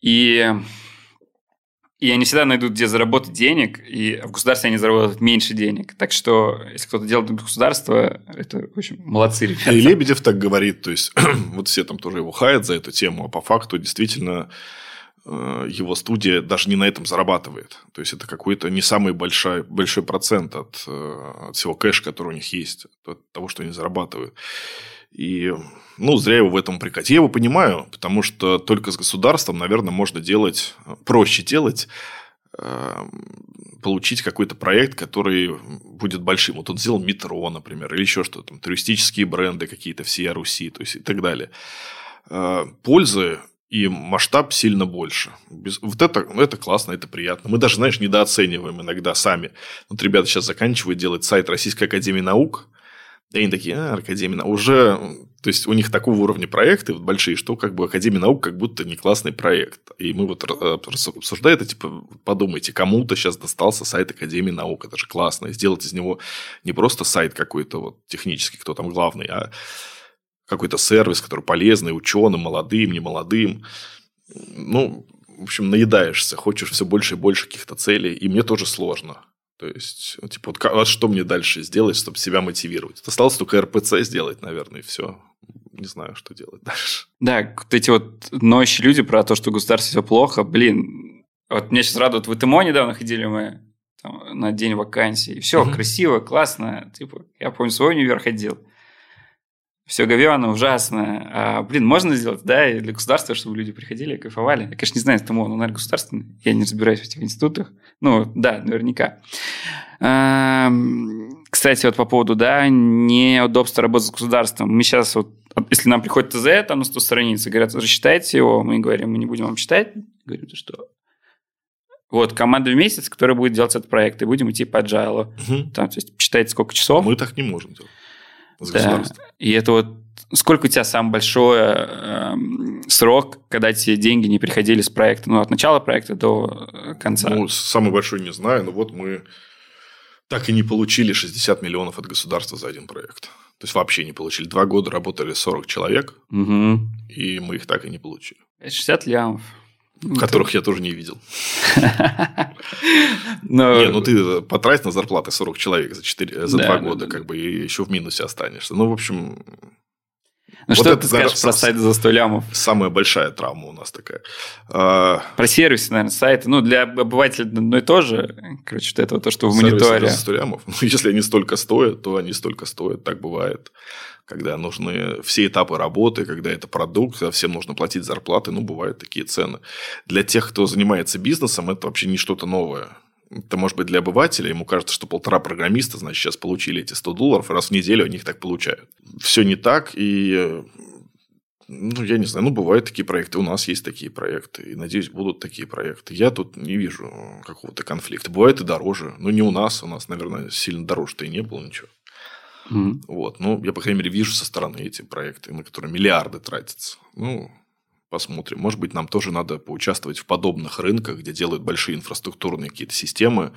и и они всегда найдут, где заработать денег, и в государстве они заработают меньше денег. Так что, если кто-то делает для государства, это, в общем, молодцы ребята. И Лебедев так говорит, то есть, вот все там тоже его хаят за эту тему, а по факту действительно э, его студия даже не на этом зарабатывает. То есть, это какой-то не самый большой, большой процент от, э, от всего кэша, который у них есть, от того, что они зарабатывают. И, ну, зря его в этом упрекать. Я его понимаю, потому что только с государством, наверное, можно делать, проще делать, э, получить какой-то проект, который будет большим. Вот он сделал метро, например, или еще что-то, там, туристические бренды какие-то, все Руси, то есть и так далее. Э, пользы и масштаб сильно больше. Без... Вот это, это классно, это приятно. Мы даже, знаешь, недооцениваем иногда сами. Вот ребята сейчас заканчивают делать сайт Российской Академии Наук – и они такие, а, Академия уже... То есть, у них такого уровня проекты вот большие, что как бы Академия наук как будто не классный проект. И мы вот э, обсуждаем это, типа, подумайте, кому-то сейчас достался сайт Академии наук, это же классно. И сделать из него не просто сайт какой-то вот технический, кто там главный, а какой-то сервис, который полезный ученым, молодым, немолодым. Ну, в общем, наедаешься, хочешь все больше и больше каких-то целей, и мне тоже сложно. То есть, ну, типа, вот, вот что мне дальше сделать, чтобы себя мотивировать? Осталось только РПЦ сделать, наверное, и все. Не знаю, что делать дальше. Да, вот эти вот ноющие люди про то, что государство все плохо, блин, вот меня сейчас радует, в ИТМО недавно ходили мы там, на день вакансий, и все угу. красиво, классно, типа, я помню, свой универ ходил, все говенно, ужасно. А, блин, можно сделать, да, и для государства, чтобы люди приходили и кайфовали. Я, конечно, не знаю, ТМО, но, наверное, государственный. Я не разбираюсь в этих институтах. Ну, да, наверняка. А, кстати, вот по поводу, да, неудобства работы с государством. Мы сейчас вот, если нам приходит ТЗ, там на 100 страниц, и говорят, рассчитайте его, мы говорим, мы не будем вам читать. Говорим, ты что? Вот, команда в месяц, которая будет делать этот проект, и будем идти по agile. Угу. Там, то есть, читайте сколько часов. Мы так не можем делать с да. И это вот сколько у тебя самый большой э, срок, когда тебе деньги не приходили с проекта, ну, от начала проекта до э, конца? Ну, самый большой не знаю, но вот мы так и не получили 60 миллионов от государства за один проект. То есть, вообще не получили. Два года работали 40 человек, угу. и мы их так и не получили. 60 лямов. Которых я тоже не видел. Но... Не, ну ты потрать на зарплаты 40 человек за, 4, за да, 2 года, да, как бы, и еще в минусе останешься. Ну, в общем, ну, вот что это, ты скажешь наверное, про сайт за 100 лямов? Самая большая травма у нас такая. А, про сервисы, наверное, сайты. Ну, для обывателя одно и то же. Короче, вот это то, что в мониторе. за 100 лямов. Ну, если они столько стоят, то они столько стоят. Так бывает. Когда нужны все этапы работы, когда это продукт, когда всем нужно платить зарплаты, ну, бывают такие цены. Для тех, кто занимается бизнесом, это вообще не что-то новое это может быть для обывателя, ему кажется, что полтора программиста, значит, сейчас получили эти 100 долларов, раз в неделю они их так получают. Все не так, и ну, я не знаю, ну, бывают такие проекты, у нас есть такие проекты, и, надеюсь, будут такие проекты. Я тут не вижу какого-то конфликта. Бывает и дороже, но не у нас, у нас, наверное, сильно дороже-то и не было ничего. Mm-hmm. Вот, ну, я, по крайней мере, вижу со стороны эти проекты, на которые миллиарды тратятся. Ну, Посмотрим. Может быть, нам тоже надо поучаствовать в подобных рынках, где делают большие инфраструктурные какие-то системы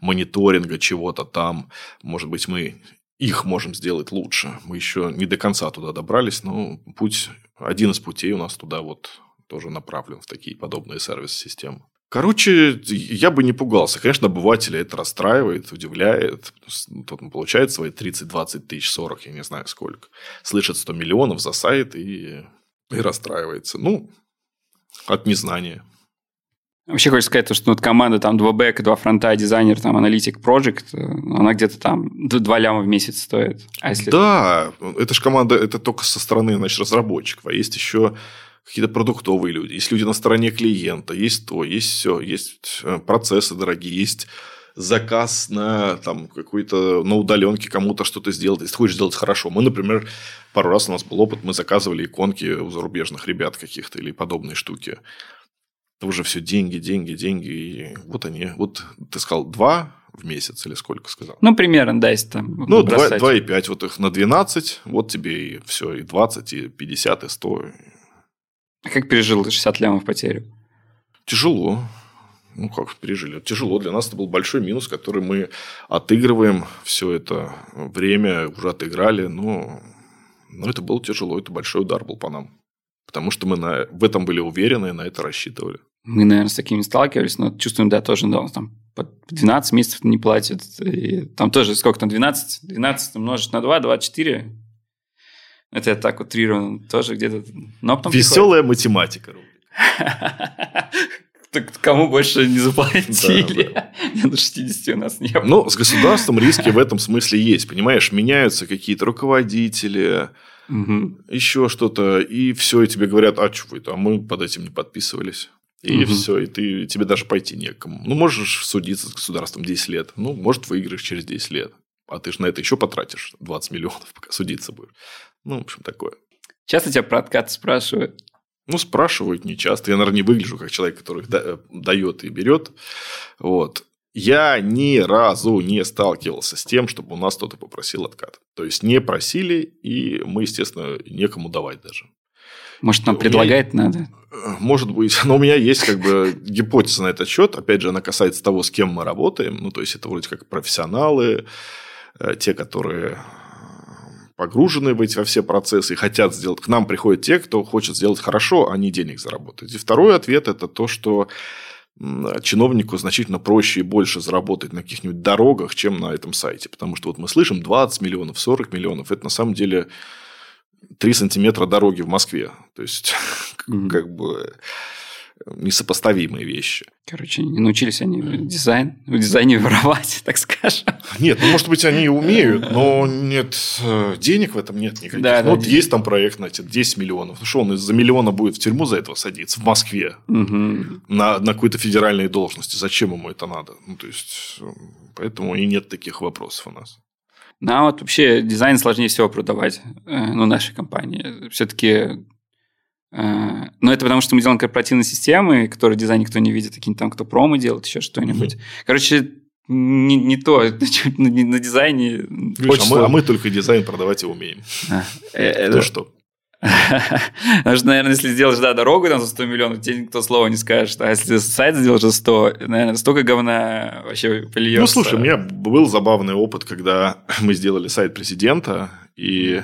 мониторинга чего-то там. Может быть, мы их можем сделать лучше. Мы еще не до конца туда добрались, но путь, один из путей у нас туда вот тоже направлен в такие подобные сервис-системы. Короче, я бы не пугался. Конечно, обывателя это расстраивает, удивляет. Тот он получает свои 30, 20 тысяч, 40, я не знаю сколько. Слышит 100 миллионов за сайт и и расстраивается. Ну, от незнания. Вообще хочется сказать, что вот команда там два бэка, два фронта, дизайнер, там аналитик, проект, э, она где-то там два ляма в месяц стоит. А если... Да, это же команда, это только со стороны, значит, разработчиков. А есть еще какие-то продуктовые люди, есть люди на стороне клиента, есть то, есть все, есть э, процессы дорогие, есть заказ на там какой-то на удаленке кому-то что-то сделать, если хочешь сделать хорошо. Мы, например, пару раз у нас был опыт, мы заказывали иконки у зарубежных ребят каких-то или подобные штуки. Это уже все деньги, деньги, деньги. И вот они. Вот ты сказал два в месяц или сколько сказал? Ну, примерно, да, если там Ну, 2,5. Вот их на 12, вот тебе и все, и 20, и 50, и 100. А как пережил 60 лямов потерю? Тяжело ну, как пережили. Тяжело. Для нас это был большой минус, который мы отыгрываем все это время, уже отыграли, но, но это было тяжело, это большой удар был по нам. Потому что мы на, в этом были уверены и на это рассчитывали. Мы, наверное, с такими сталкивались, но чувствуем, да, тоже, да, там по 12 месяцев не платят. И там тоже сколько там, 12? 12 умножить на 2, 24. Это я так утрированно тоже где-то. Но потом Веселая приходит. математика. Так кому больше не заплатили? Да, да. На 60 у нас не было. Ну, с государством риски в этом смысле есть. Понимаешь, меняются какие-то руководители, угу. еще что-то, и все, и тебе говорят, а что это? А мы под этим не подписывались. И угу. все, и ты, тебе даже пойти некому. Ну, можешь судиться с государством 10 лет. Ну, может, выиграешь через 10 лет. А ты же на это еще потратишь 20 миллионов, пока судиться будешь. Ну, в общем, такое. Часто тебя про откат спрашивают? Ну, спрашивают не часто. Я, наверное, не выгляжу как человек, который да, дает и берет. Вот. Я ни разу не сталкивался с тем, чтобы у нас кто-то попросил откат. То есть, не просили, и мы, естественно, некому давать даже. Может, нам предлагать меня... надо? Может быть. Но у меня есть как бы гипотеза на этот счет. Опять же, она касается того, с кем мы работаем. Ну, то есть, это вроде как профессионалы, э, те, которые погружены в эти во все процессы и хотят сделать. К нам приходят те, кто хочет сделать хорошо, а не денег заработать. И второй ответ – это то, что чиновнику значительно проще и больше заработать на каких-нибудь дорогах, чем на этом сайте. Потому что вот мы слышим 20 миллионов, 40 миллионов. Это на самом деле 3 сантиметра дороги в Москве. То есть, mm-hmm. как бы несопоставимые вещи. Короче, не научились они дизайн, в дизайне воровать, так скажем. Нет, ну, может быть, они и умеют, но нет э, денег в этом нет никаких. Да, ну, да, вот есть там проект, знаете, 10 миллионов. Ну, что он из-за миллиона будет в тюрьму за этого садиться в Москве угу. на, на какой-то федеральной должности? Зачем ему это надо? Ну, то есть, э, поэтому и нет таких вопросов у нас. Ну, а вот вообще дизайн сложнее всего продавать, э, ну, нашей компании. Все-таки но это потому, что мы делаем корпоративные системы, которые дизайн никто не видит, какие-нибудь там, кто промо делает, еще что-нибудь. Mm-hmm. Короче, не, не то, на, на дизайне. Видишь, а, мы, а мы только дизайн продавать и умеем. А, э, то что? Потому что, наверное, если сделаешь, да, дорогу там за 100 миллионов, тебе никто слова не скажет. А если сайт сделаешь за 100, наверное, столько говна вообще польется. Ну, слушай, у меня был забавный опыт, когда мы сделали сайт президента, и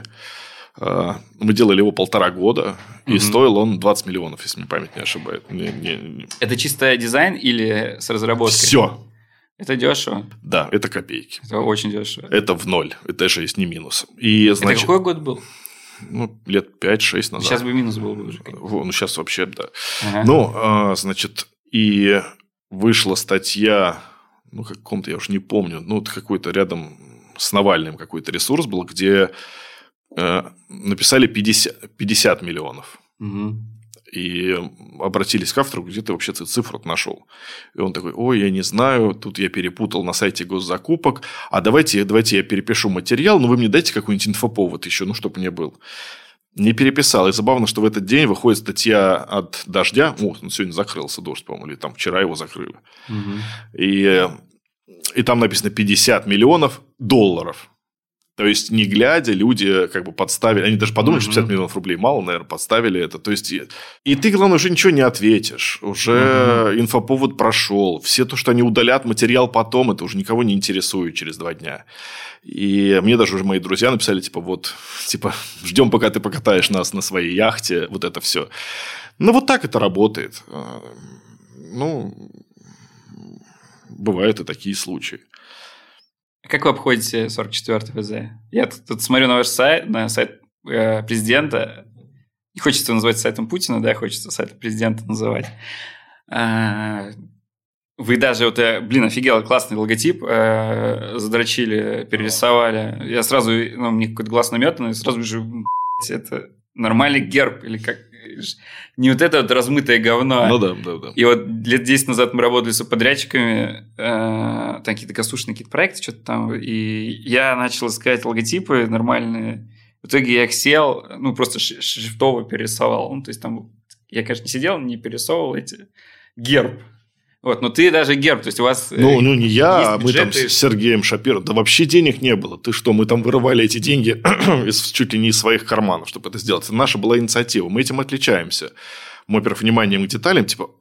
мы делали его полтора года, и угу. стоил он 20 миллионов, если мне память не ошибает. Не, не, не. Это чисто дизайн или с разработкой? Все. Это дешево? Да, это копейки. Это очень дешево. Это в ноль. Это даже есть не минус. И, значит, это какой год был? Ну, лет 5-6 назад. Сейчас бы минус был бы уже. Ну, сейчас вообще, да. Ага. Ну, а, значит, и вышла статья, ну, каком-то, я уже не помню, ну, какой-то рядом с Навальным какой-то ресурс был, где э, написали 50, 50 миллионов. Угу. И обратились к автору, где ты вообще цифру нашел. И он такой, ой, я не знаю, тут я перепутал на сайте госзакупок, а давайте, давайте я перепишу материал, но вы мне дайте какой-нибудь инфоповод еще, ну, чтобы мне был. Не переписал. И забавно, что в этот день выходит статья от «Дождя». О, он сегодня закрылся дождь, по-моему, или там вчера его закрыли. Угу. И, и там написано 50 миллионов долларов. То есть, не глядя, люди как бы подставили, они даже подумали, что 50 миллионов рублей мало, наверное, подставили это. То есть, и ты, главное, уже ничего не ответишь. Уже uh инфоповод прошел. Все то, что они удалят материал потом, это уже никого не интересует через два дня. И мне даже уже мои друзья написали, типа, вот, типа, ждем, пока ты покатаешь нас на своей яхте, вот это все. Ну, вот так это работает. А, ну, бывают и такие случаи. Как вы обходите 44-й ВЗ? Я тут, тут смотрю на ваш сайт, на сайт э, президента. Не хочется называть сайтом Путина, да, хочется сайтом президента называть. А, вы даже, вот, э, блин, офигел, классный логотип э, задрочили, перерисовали. Я сразу, ну, мне какой-то глаз наметанный, сразу же, это нормальный герб, или как, не вот это вот размытое говно. Ну да, да, да. И вот лет 10 назад мы работали с подрядчиками, э, там какие-то государственные какие-то проекты, что-то там, и я начал искать логотипы нормальные. В итоге я их сел, ну, просто шрифтово перерисовал. Ну, то есть там я, конечно, не сидел, не перерисовывал эти герб. Вот, но ты даже герб, то есть у вас... Э, ну, ну не я, а мы там с Сергеем Шапиром. Да вообще денег не было. Ты что, мы там вырывали эти деньги из, чуть ли не из своих карманов, чтобы это сделать. Это наша была инициатива. Мы этим отличаемся. Мы, во-первых, вниманием к деталям, типа,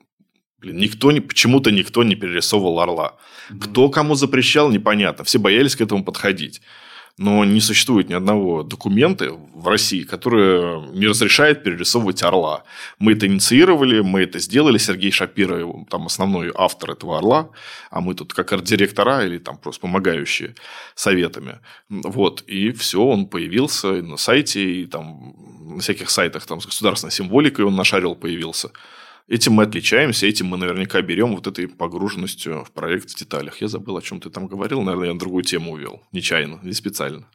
блин, никто не, почему-то никто не перерисовывал орла. Кто кому запрещал, непонятно. Все боялись к этому подходить но не существует ни одного документа в России, который не разрешает перерисовывать орла. Мы это инициировали, мы это сделали. Сергей Шапира, там основной автор этого орла, а мы тут как арт-директора или там просто помогающие советами. Вот, и все, он появился на сайте, и там на всяких сайтах там с государственной символикой он нашарил, появился. Этим мы отличаемся, этим мы наверняка берем вот этой погруженностью в проект в деталях. Я забыл, о чем ты там говорил. Наверное, я на другую тему увел. Нечаянно, не специально.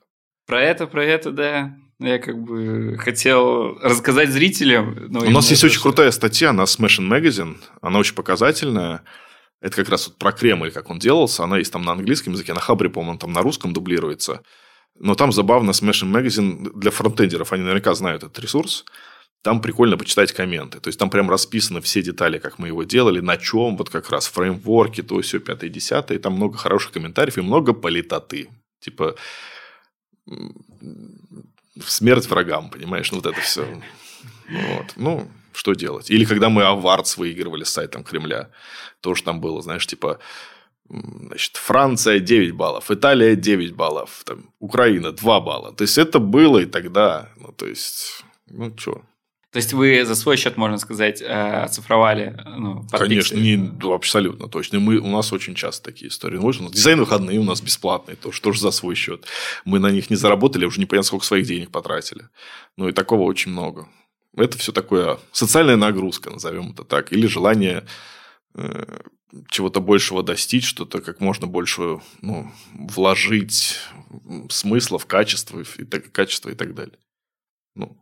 Про это, про это, да. Я как бы хотел рассказать зрителям. Но У нас есть очень крутая статья на Smashing Magazine. Она очень показательная. Это как раз вот про Кремль, как он делался. Она есть там на английском языке, на Хабре, по-моему, там на русском дублируется. Но там забавно Smashing Magazine для фронтендеров. Они наверняка знают этот ресурс. Там прикольно почитать комменты. То есть, там прям расписаны все детали, как мы его делали, на чем, вот как раз фреймворки, то все, пятое, десятое. Там много хороших комментариев и много политоты. Типа, смерть врагам, понимаешь, ну, вот это все. Вот. Ну, что делать? Или когда мы авардс выигрывали с сайтом Кремля, тоже там было, знаешь, типа, значит, Франция 9 баллов, Италия 9 баллов, там, Украина 2 балла. То есть, это было и тогда. Ну, то есть, ну, что, то есть вы за свой счет, можно сказать, э, оцифровали? Ну, Конечно, не, ну, абсолютно точно. Мы, у нас очень часто такие истории. Ну, вот, дизайн выходные у нас бесплатные, тоже, тоже за свой счет. Мы на них не заработали, уже непонятно, сколько своих денег потратили. Ну, и такого очень много. Это все такое социальная нагрузка, назовем это так, или желание э, чего-то большего достичь, что-то как можно больше ну, вложить смысла в качество и, так, качество и так далее. Ну,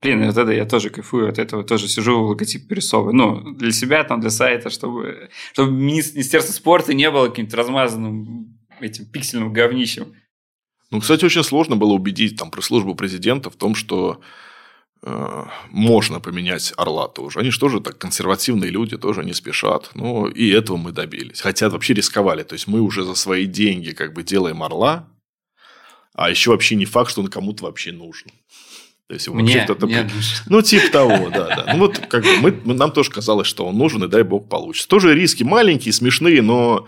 Блин, вот это я тоже кайфую от этого, тоже сижу, логотип перерисовываю. Ну, для себя, там, для сайта, чтобы, чтобы Министерство спорта не было каким-то размазанным этим пиксельным говнищем. Ну, кстати, очень сложно было убедить там про службу президента в том, что э, можно поменять Орла тоже. Они же тоже так консервативные люди, тоже не спешат. Ну, и этого мы добились. Хотя вообще рисковали. То есть, мы уже за свои деньги как бы делаем Орла, а еще вообще не факт, что он кому-то вообще нужен. То есть, мне, кто-то... Мне... Ну, типа того, да, да. Ну, вот как бы мы, нам тоже казалось, что он нужен, и дай бог получится. Тоже риски маленькие, смешные, но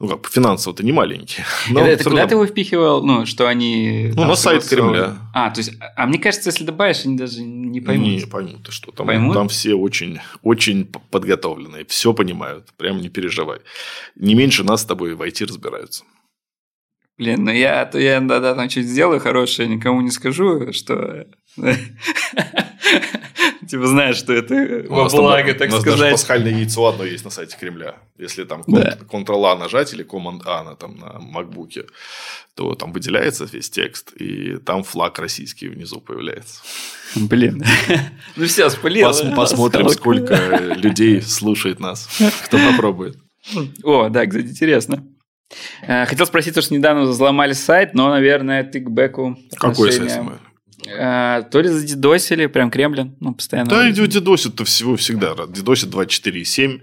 ну, как финансово-то не маленькие. Но это, это куда ты его впихивал? Ну, что они... Ну, на сайт Кремля. А, то есть, а мне кажется, если добавишь, они даже не поймут. Не поймут, что. Там, поймут? там все очень, очень подготовленные, все понимают, прям не переживай. Не меньше нас с тобой в IT разбираются. Блин, ну я, то я да, да, там чуть сделаю хорошее, никому не скажу, что Типа знаешь, что это во благо, так сказать. У нас даже пасхальное яйцо одно есть на сайте Кремля. Если там Ctrl-A нажать или Command-A на, там, на MacBook, то там выделяется весь текст, и там флаг российский внизу появляется. Блин. Ну все, спалил. посмотрим, сколько людей слушает нас, кто попробует. О, да, кстати, интересно. Э, хотел спросить, что недавно взломали сайт, но, наверное, ты к бэку Какой сайт сломали? А, то ли задедосили, прям Кремлин, ну, постоянно. Да, и дедосит-то всего всегда. Дедосит 24,7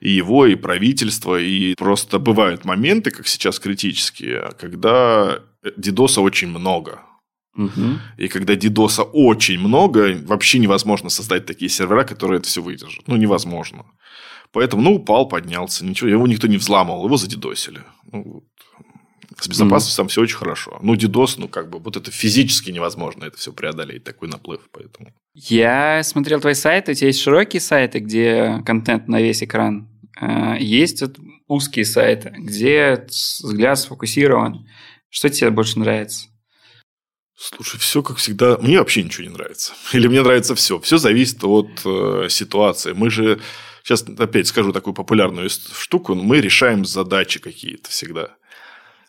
и его, и правительство, и просто бывают моменты, как сейчас критические, когда дедоса очень много. Угу. И когда дидоса очень много, вообще невозможно создать такие сервера, которые это все выдержат. Ну, невозможно. Поэтому, ну, упал, поднялся, ничего, его никто не взламывал, его задедосили. Ну, с безопасностью mm-hmm. там все очень хорошо. Ну, DDoS, ну, как бы, вот это физически невозможно это все преодолеть, такой наплыв, поэтому. Я смотрел твой сайт, у тебя есть широкие сайты, где контент на весь экран. А, есть вот узкие сайты, где взгляд сфокусирован. Что тебе больше нравится? Слушай, все как всегда. Мне вообще ничего не нравится. Или мне нравится все. Все зависит от э, ситуации. Мы же сейчас опять скажу такую популярную штуку. Мы решаем задачи какие-то всегда.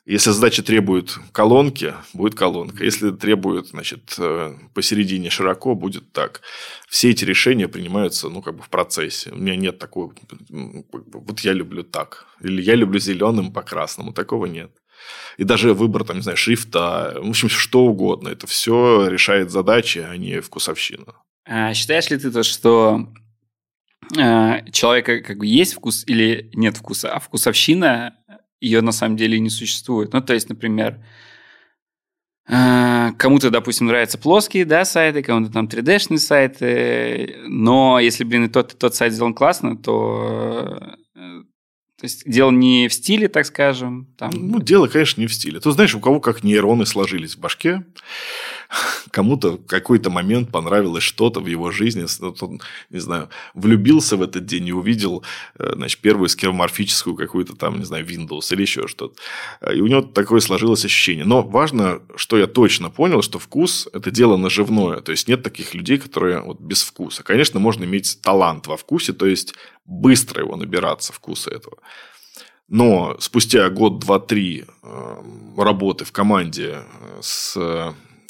Если задача требует колонки, будет колонка. Если требует, значит, э, посередине широко, будет так. Все эти решения принимаются, ну, как бы в процессе. У меня нет такого, вот я люблю так. Или я люблю зеленым по красному. Такого нет. И даже выбор, там, не знаю, шрифта, в общем, что угодно. Это все решает задачи, а не вкусовщина. А считаешь ли ты то, что человека как бы есть вкус или нет вкуса, а вкусовщина ее на самом деле не существует. Ну, то есть, например, э, кому-то, допустим, нравятся плоские да, сайты, кому-то там 3D-шные сайты, но если, блин, и тот, и тот сайт сделан классно, то э, то есть дело не в стиле, так скажем. Там... Ну, дело, конечно, не в стиле. Ты знаешь, у кого как нейроны сложились в башке, кому-то какой-то момент понравилось что-то в его жизни, вот он, не знаю, влюбился в этот день и увидел, э, значит, первую скеоморфическую какую-то там, не знаю, Windows или еще что-то. И у него такое сложилось ощущение. Но важно, что я точно понял, что вкус – это дело наживное. То есть, нет таких людей, которые вот без вкуса. Конечно, можно иметь талант во вкусе, то есть, быстро его набираться, вкуса этого. Но спустя год, два, три э, работы в команде э, с,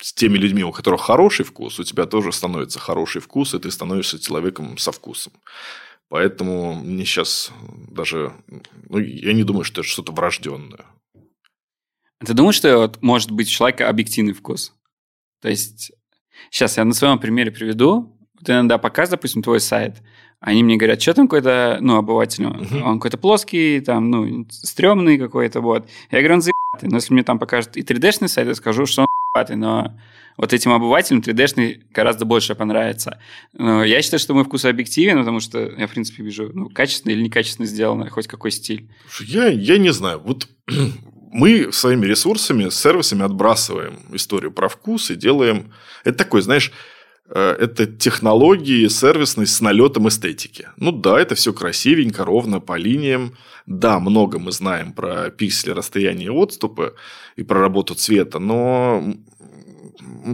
с теми людьми, у которых хороший вкус, у тебя тоже становится хороший вкус, и ты становишься человеком со вкусом. Поэтому мне сейчас даже... Ну, я не думаю, что это что-то врожденное. Ты думаешь, что вот может быть у человека объективный вкус? То есть, сейчас я на своем примере приведу. Ты иногда показываешь, допустим, твой сайт – они мне говорят, что там какой-то, ну, обыватель, uh-huh. он какой-то плоский, там, ну, стрёмный какой-то, вот. Я говорю, он заебатый. Но если мне там покажут и 3D-шный сайт, я скажу, что заебатый, но вот этим обывателям 3D-шный гораздо больше понравится. Но я считаю, что мой вкус объективен, потому что я, в принципе, вижу, ну, качественно или некачественно сделано, хоть какой стиль. Я, я не знаю, вот мы своими ресурсами, сервисами отбрасываем историю про вкус и делаем... Это такой, знаешь, это технологии сервисной с налетом эстетики. Ну да, это все красивенько, ровно по линиям. Да, много мы знаем про пиксели, расстояние отступа и про работу цвета, но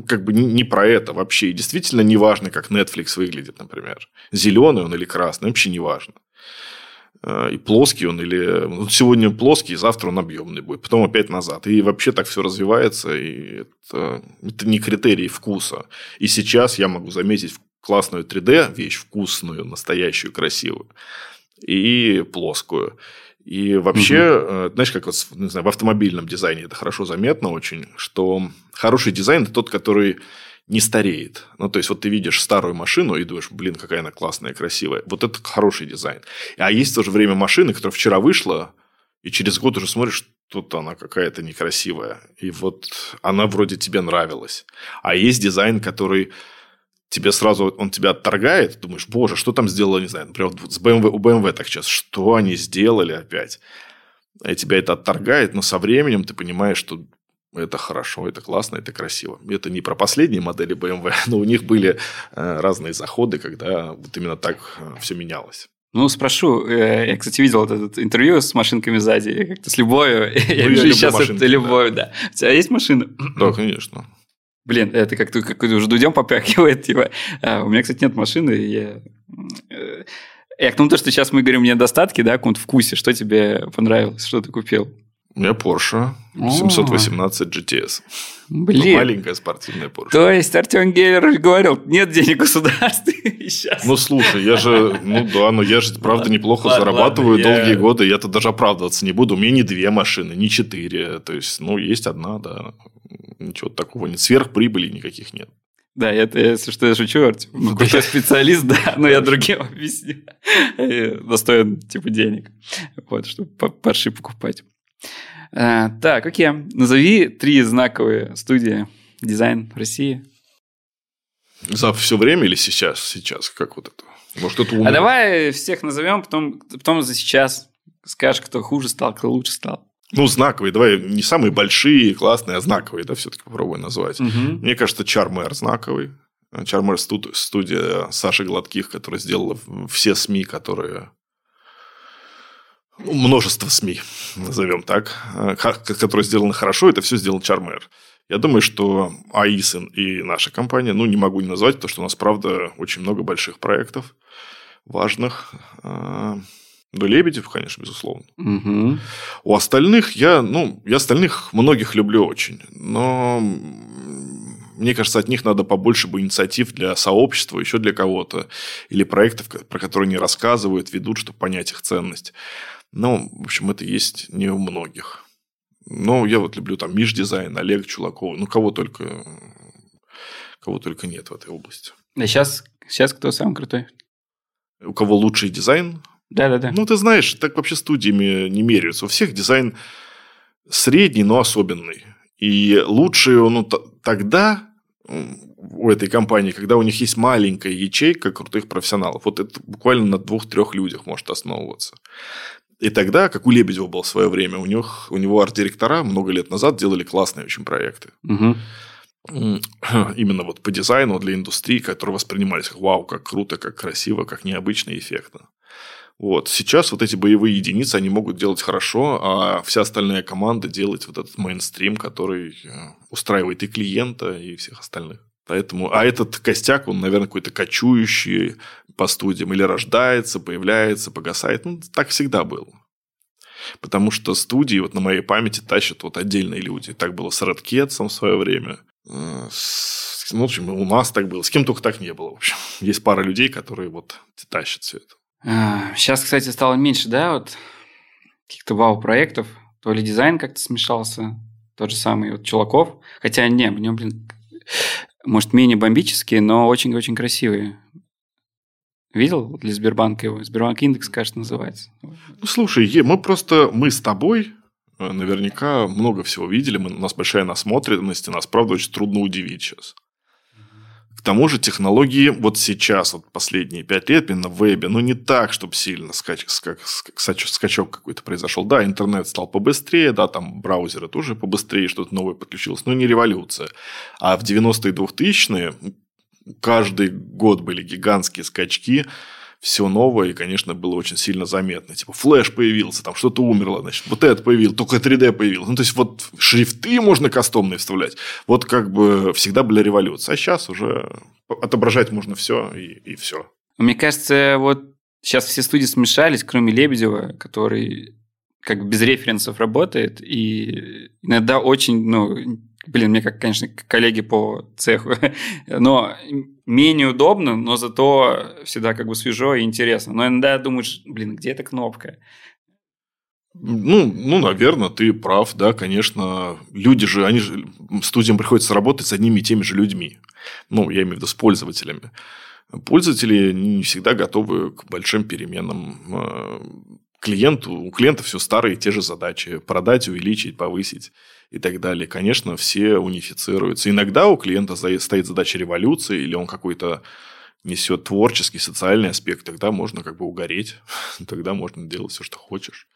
как бы не про это вообще. И действительно не важно, как Netflix выглядит, например. Зеленый он или красный, вообще не важно. Э, и плоский он или... Ну, сегодня плоский, завтра он объемный будет, потом опять назад. И вообще так все развивается, и это, это не критерий вкуса. И сейчас я могу заметить классную 3D, вещь вкусную, настоящую, красивую, и плоскую. И вообще, угу. знаешь, как вот, не знаю, в автомобильном дизайне это хорошо заметно очень, что хороший дизайн – это тот, который не стареет. Ну, то есть, вот ты видишь старую машину и думаешь, блин, какая она классная, красивая. Вот это хороший дизайн. А есть в то же время машины, которая вчера вышла, и через год уже смотришь, тут она какая-то некрасивая. И вот она вроде тебе нравилась. А есть дизайн, который тебе сразу, он тебя отторгает, думаешь, боже, что там сделала, не знаю, например, с BMW, у BMW так сейчас, что они сделали опять? и тебя это отторгает, но со временем ты понимаешь, что это хорошо, это классно, это красиво. Это не про последние модели BMW, но у них были э, разные заходы, когда вот именно так э, все менялось. Ну, спрошу. Э, я, кстати, видел это интервью с машинками сзади, как-то с любовью. Ну, я вижу сейчас это любовь, да. У тебя есть машина? Да, конечно. Блин, это как-то как уже дудем попякивает, типа. А, у меня, кстати, нет машины, я... Я к тому, что сейчас мы говорим не недостатки, да, каком-то вкусе. Что тебе понравилось, что ты купил? У меня Porsche 718 GTS. Блин. Маленькая спортивная Porsche. То есть Артем Геллер говорил, нет денег в государстве сейчас. Ну, слушай, я же, ну да, но я же, правда, неплохо ладно, зарабатываю ладно, долгие я... годы. Я-то даже оправдываться не буду. У меня не две машины, не четыре. То есть, ну, есть одна, да. Ничего такого нет. Сверхприбыли никаких нет. Да, это, если что, я шучу, Артем. Ну, крутой специалист, да, но я другим объясню. Достоин, типа, денег. Вот, чтобы парши покупать. А, так, окей. Назови три знаковые студии дизайн России. За все время или сейчас? Сейчас, как вот это? Может, это умно? А давай всех назовем, потом, потом за сейчас скажешь, кто хуже стал, кто лучше стал. Ну, знаковые, давай не самые большие, классные, а знаковые, да, все-таки попробуй назвать. Угу. Мне кажется, Чармер знаковый. Чармер студия Саши Гладких, которая сделала все СМИ, которые множество СМИ, назовем так, э, которые сделаны хорошо, это все сделал Чармер. Я думаю, что АИСИН и наша компания, ну, не могу не назвать, потому что у нас, правда, очень много больших проектов важных. Э, ну, Лебедев, конечно, безусловно. Угу. У остальных я, ну, я остальных многих люблю очень, но мне кажется, от них надо побольше бы инициатив для сообщества, еще для кого-то, или проектов, про которые они рассказывают, ведут, чтобы понять их ценность. Ну, в общем, это есть не у многих. Но я вот люблю там Миш Дизайн, Олег Чулаков, ну, кого только, кого только нет в этой области. А сейчас, сейчас кто самый крутой? У кого лучший дизайн? Да-да-да. Ну, ты знаешь, так вообще студиями не меряются. У всех дизайн средний, но особенный. И лучший ну, тогда у этой компании, когда у них есть маленькая ячейка крутых профессионалов. Вот это буквально на двух-трех людях может основываться. И тогда, как у Лебедева было в свое время, у, них, у него арт-директора много лет назад делали классные очень проекты. Угу. Именно вот по дизайну для индустрии, которые воспринимались как вау, как круто, как красиво, как необычно и эффектно. Вот. Сейчас вот эти боевые единицы, они могут делать хорошо, а вся остальная команда делать вот этот мейнстрим, который э, устраивает и клиента, и всех остальных. Поэтому, а этот костяк, он, наверное, какой-то кочующий по студиям. Или рождается, появляется, погасает. Ну, так всегда было. Потому что студии вот на моей памяти тащат вот отдельные люди. Так было с Редкетсом в свое время. Э, с, ну, в общем, у нас так было. С кем только так не было. В общем, есть пара людей, которые вот тащат все это. Сейчас, кстати, стало меньше, да, вот каких-то вау-проектов. То ли дизайн как-то смешался, тот же самый вот Чулаков. Хотя, не, у него, блин, может, менее бомбические, но очень-очень красивые. Видел для Сбербанка его? Сбербанк индекс, кажется, называется. Ну, слушай, мы просто, мы с тобой э, наверняка много всего видели, мы, у нас большая насмотренность, и нас, правда, очень трудно удивить сейчас. К тому же технологии вот сейчас, вот последние пять лет, именно в вебе, ну, не так, чтобы сильно скач, скач, скач, скачок какой-то произошел. Да, интернет стал побыстрее, да, там браузеры тоже побыстрее, что-то новое подключилось, но не революция. А в 90-е 2000-е каждый год были гигантские скачки, все новое, и, конечно, было очень сильно заметно. Типа, флеш появился, там что-то умерло, значит, вот это появилось, только 3D появилось. Ну, то есть, вот шрифты можно кастомные вставлять. Вот как бы всегда была революция. А сейчас уже отображать можно все и, и все. Мне кажется, вот сейчас все студии смешались, кроме Лебедева, который как без референсов работает, и иногда очень, ну, блин, мне как, конечно, коллеги по цеху, но менее удобно, но зато всегда как бы свежо и интересно. Но иногда думаешь, блин, где эта кнопка? Ну, ну, наверное, ты прав, да, конечно. Люди же, они же, студиям приходится работать с одними и теми же людьми. Ну, я имею в виду с пользователями. Пользователи не всегда готовы к большим переменам. Э, клиенту, у клиента все старые те же задачи. Продать, увеличить, повысить и так далее. Конечно, все унифицируются. Иногда у клиента стоит задача революции, или он какой-то несет творческий, социальный аспект, тогда можно как бы угореть, тогда можно делать все, что хочешь.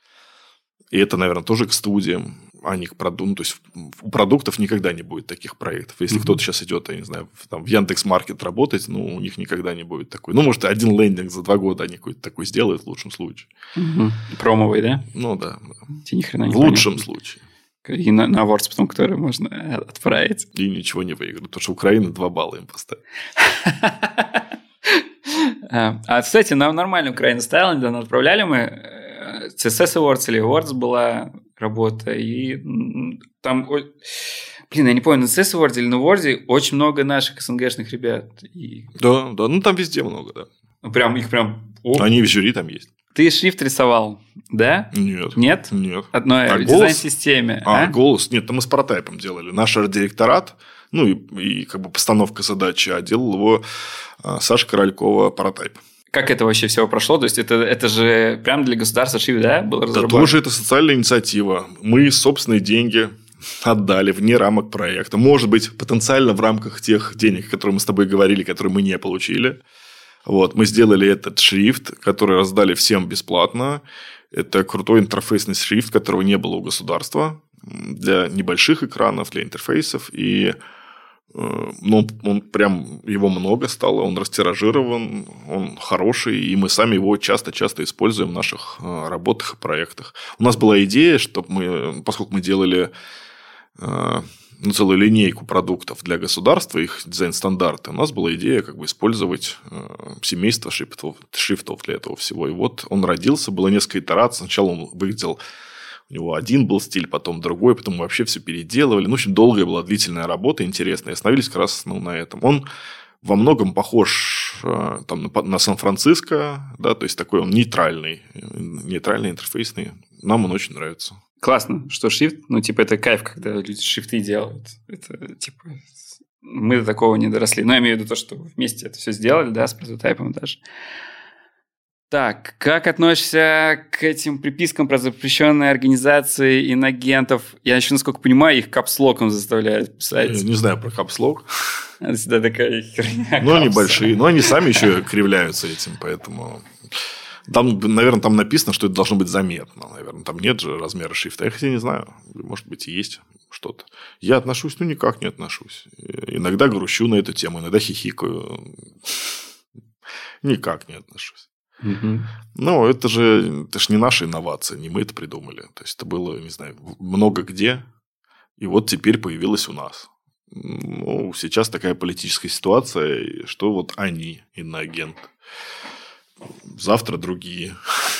И это, наверное, тоже к студиям, а не к продукту. Ну, то есть у продуктов никогда не будет таких проектов. Если mm-hmm. кто-то сейчас идет, я не знаю, в, там, в Яндекс Маркет работать, ну, у них никогда не будет такой. Ну, может, один лендинг за два года они какой-то такой сделают в лучшем случае. Mm-hmm. Промовый, да? Ну, да. да. Ни хрена не В лучшем случае. И на, на Awards потом, который можно отправить. И ничего не выиграют, потому что Украина два балла им поставит. А, а, кстати, нам нормально Украина ставила, недавно отправляли мы э, CSS Awards или Awards была работа, и там... Блин, я не помню, на CSS Awards или на Awards очень много наших СНГшных ребят. И... Да, да, ну там везде много, да. Прям, их прям... О. Они в жюри там есть. Ты шрифт рисовал, да? Нет. Нет? Нет. Одной а дизайн-системе. А, а, голос? Нет, там мы с прототипом делали. Наш арт-директорат, ну и, и как бы постановка задачи, а делал его а, Саша Королькова прототип. Как это вообще все прошло? То есть, это, это же прямо для государства шрифт, да, было разработано? Да тоже это социальная инициатива. Мы собственные деньги отдали вне рамок проекта. Может быть, потенциально в рамках тех денег, которые мы с тобой говорили, которые мы не получили. Вот, мы сделали этот шрифт, который раздали всем бесплатно. Это крутой интерфейсный шрифт, которого не было у государства для небольших экранов, для интерфейсов. И э, ну, он прям, его много стало, он растиражирован, он хороший, и мы сами его часто-часто используем в наших э, работах и проектах. У нас была идея, чтобы мы, поскольку мы делали э, ну, целую линейку продуктов для государства, их дизайн-стандарты, у нас была идея как бы использовать э, семейство шрифтов, шрифтов для этого всего. И вот он родился, было несколько итераций. Сначала он выглядел у него один был стиль, потом другой, потом вообще все переделывали. Ну, в общем, долгая была длительная работа, интересная. И остановились как раз ну, на этом. Он во многом похож э, там, на, Сан-Франциско, да, то есть такой он нейтральный, нейтральный, интерфейсный. Нам он очень нравится классно, что шрифт, ну, типа, это кайф, когда люди шрифты делают. Это, типа, мы до такого не доросли. Но я имею в виду то, что вместе это все сделали, да, с прототипом даже. Так, как относишься к этим припискам про запрещенные организации инагентов? Я еще, насколько понимаю, их капслоком заставляют писать. Я не знаю про капслок. Это всегда такая херня. Ну, они большие, но они сами еще кривляются этим, поэтому... Там, наверное, там написано, что это должно быть заметно. Наверное, там нет же размера шрифта. Я хотя не знаю. Может быть, есть что-то. Я отношусь, ну, никак не отношусь. Иногда грущу на эту тему, иногда хихикаю. Никак не отношусь. Угу. Но это же, это же не наша инновация, не мы это придумали. То есть, это было, не знаю, много где. И вот теперь появилось у нас. Ну, сейчас такая политическая ситуация, что вот они, иноагенты завтра другие.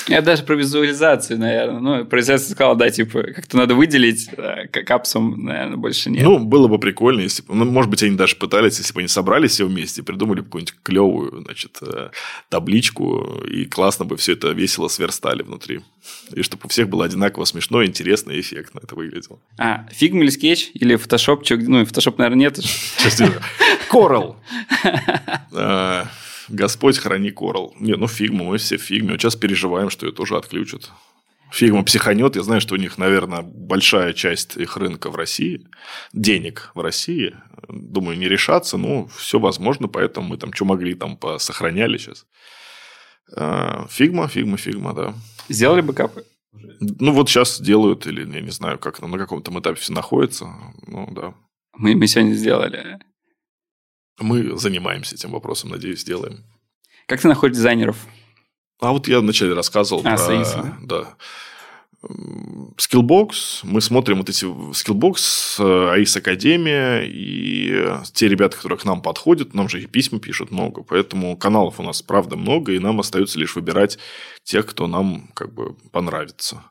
Я даже про визуализацию, наверное. Ну, про визуализацию сказал, да, типа, как-то надо выделить, да, капсом, наверное, больше нет. Ну, было бы прикольно, если бы, ну, может быть, они даже пытались, если бы они собрались все вместе, придумали бы какую-нибудь клевую, значит, э, табличку, и классно бы все это весело сверстали внутри. И чтобы у всех было одинаково смешно, интересно и эффектно это выглядело. А, Figma или скетч? Или фотошоп? Ну, фотошоп, наверное, нет. Corel. Господь храни Corel. Не, ну Figma, мы все в фигме. Вот сейчас переживаем, что ее тоже отключат. Figma психанет. Я знаю, что у них, наверное, большая часть их рынка в России, денег в России. Думаю, не решатся, но все возможно, поэтому мы там что могли, там посохраняли сейчас. А, Figma, Figma, Figma, да. Сделали бэкапы? Ну, вот сейчас делают, или я не знаю, как на каком-то этапе все находится. Ну, да. Мы, мы сегодня сделали. Мы занимаемся этим вопросом, надеюсь, сделаем. Как ты находишь дизайнеров? А вот я вначале рассказывал а, про... Союз, да? да. Skillbox, мы смотрим вот эти Skillbox, AIS Академия и те ребята, которые к нам подходят, нам же и письма пишут много, поэтому каналов у нас правда много, и нам остается лишь выбирать тех, кто нам как бы понравится.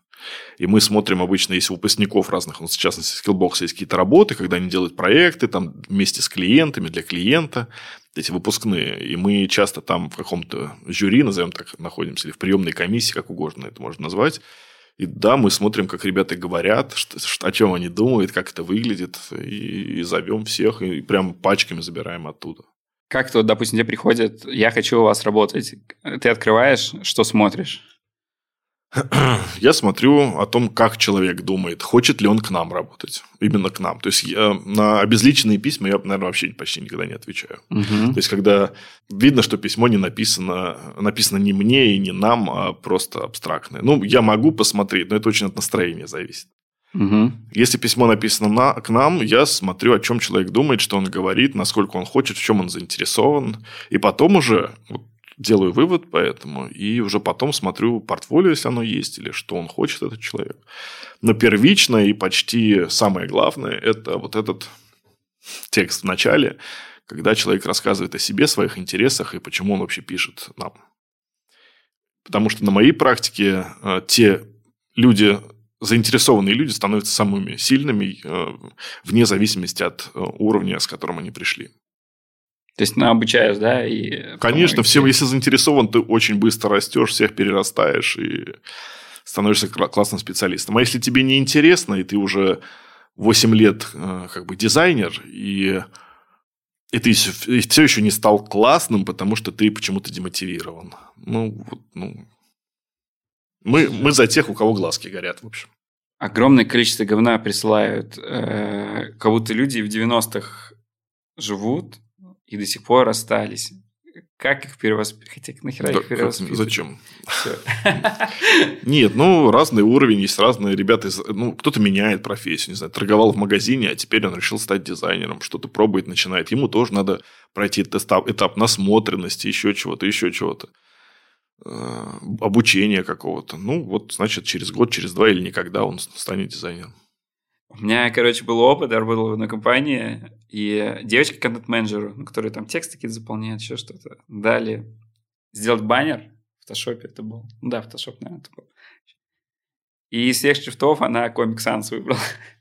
И мы смотрим обычно, у выпускников разных, ну, в частности, Skillbox есть какие-то работы, когда они делают проекты там вместе с клиентами, для клиента, эти выпускные. И мы часто там в каком-то жюри, назовем так, находимся, или в приемной комиссии, как угодно это можно назвать. И да, мы смотрим, как ребята говорят, что, о чем они думают, как это выглядит, и, и зовем всех, и прям пачками забираем оттуда. Как то, допустим, тебе приходит, я хочу у вас работать, ты открываешь, что смотришь? я смотрю о том, как человек думает, хочет ли он к нам работать. Именно к нам. То есть, я, на обезличенные письма я, наверное, вообще почти никогда не отвечаю. Мгм. То есть, когда видно, что письмо не написано, написано не мне и не нам, а просто абстрактное. Ну, я могу посмотреть, но это очень от настроения зависит. Мгм. Если письмо написано на, к нам, я смотрю, о чем человек думает, что он говорит, насколько он хочет, в чем он заинтересован. И потом уже вот, делаю вывод по этому. И уже потом смотрю портфолио, если оно есть, или что он хочет, этот человек. Но первично и почти самое главное – это вот этот текст в начале, когда человек рассказывает о себе, своих интересах и почему он вообще пишет нам. Потому что на моей практике э, те люди, заинтересованные люди становятся самыми сильными э, вне зависимости от э, уровня, с которым они пришли. То есть, ну, обучаешь, да? И Конечно, помогаешь. все, если заинтересован, ты очень быстро растешь, всех перерастаешь и становишься кла- классным специалистом. А если тебе не интересно, и ты уже 8 лет э, как бы дизайнер, и, и ты все еще не стал классным, потому что ты почему-то демотивирован. Ну, вот, ну... Мы, мы за тех, у кого глазки горят, в общем. Огромное количество говна присылают. э, как будто люди в 90-х живут и до сих пор расстались. Как их перевоспитать? Хотя нахера Да, их перевоспитывать? зачем? Нет, ну, разный уровень, есть разные ребята. Ну, кто-то меняет профессию, не знаю, торговал в магазине, а теперь он решил стать дизайнером, что-то пробует, начинает. Ему тоже надо пройти этап, этап насмотренности, еще чего-то, еще чего-то. Э, Обучения какого-то. Ну, вот, значит, через год, через два или никогда он станет дизайнером. У меня, короче, был опыт, я работал в одной компании, и девочка контент-менеджеру, ну, которая там тексты какие-то заполняет, еще что-то, дали сделать баннер в фотошопе это был. Ну Да, фотошоп, наверное, это был. И из всех шрифтов она Comic Sans выбрала.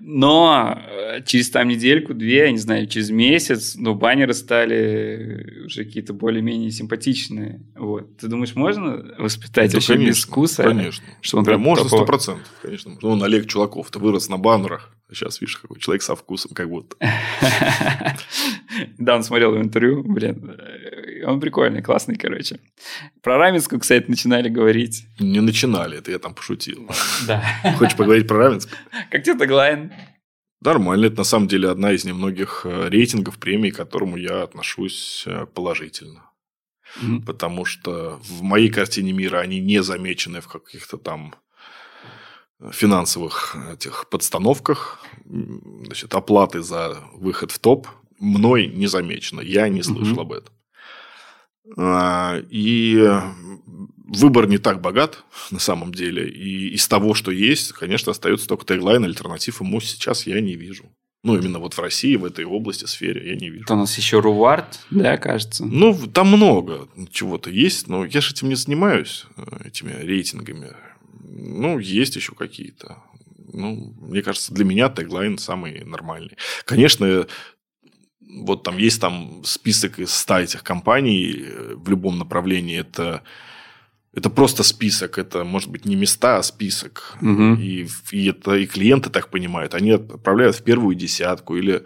Но э, через там недельку, две, я не знаю, через месяц, ну, баннеры стали уже какие-то более-менее симпатичные. Вот. Ты думаешь, можно воспитать Да, вообще без вкуса? Конечно. что он Да, прям можно, сто процентов, конечно. можно. Вон Олег Чулаков-то вырос на баннерах. Сейчас, видишь, какой человек со вкусом, как будто. Да, он смотрел интервью, блин. Он прикольный, классный, короче. Про Раменскую, кстати, начинали говорить. Не начинали, это я там пошутил. Да. Хочешь поговорить про Равенск? Как тебе таглайн? Нормально. Это на самом деле одна из немногих э, рейтингов премий, к которому я отношусь э, положительно. Мгм. Потому что в моей картине мира они не замечены в каких-то там э, финансовых этих подстановках. Значит, оплаты за выход в топ мной не замечено. Я не слышал Мгм. об этом. А, И э, выбор не так богат на самом деле. И из того, что есть, конечно, остается только теглайн. Альтернатив ему сейчас я не вижу. Ну, именно вот в России, в этой области, сфере я не вижу. Это у нас еще Рувард, да, кажется. Ну, там много чего-то есть, но я же этим не занимаюсь, э, этими рейтингами. Ну, есть еще какие-то. Ну, мне кажется, для меня теглайн самый нормальный. Конечно, вот там есть там список из 100 этих компаний э, в любом направлении. Это, это просто список. Это, может быть, не места, а список. Мгм. И, и это и клиенты так понимают. Они отправляют в первую десятку или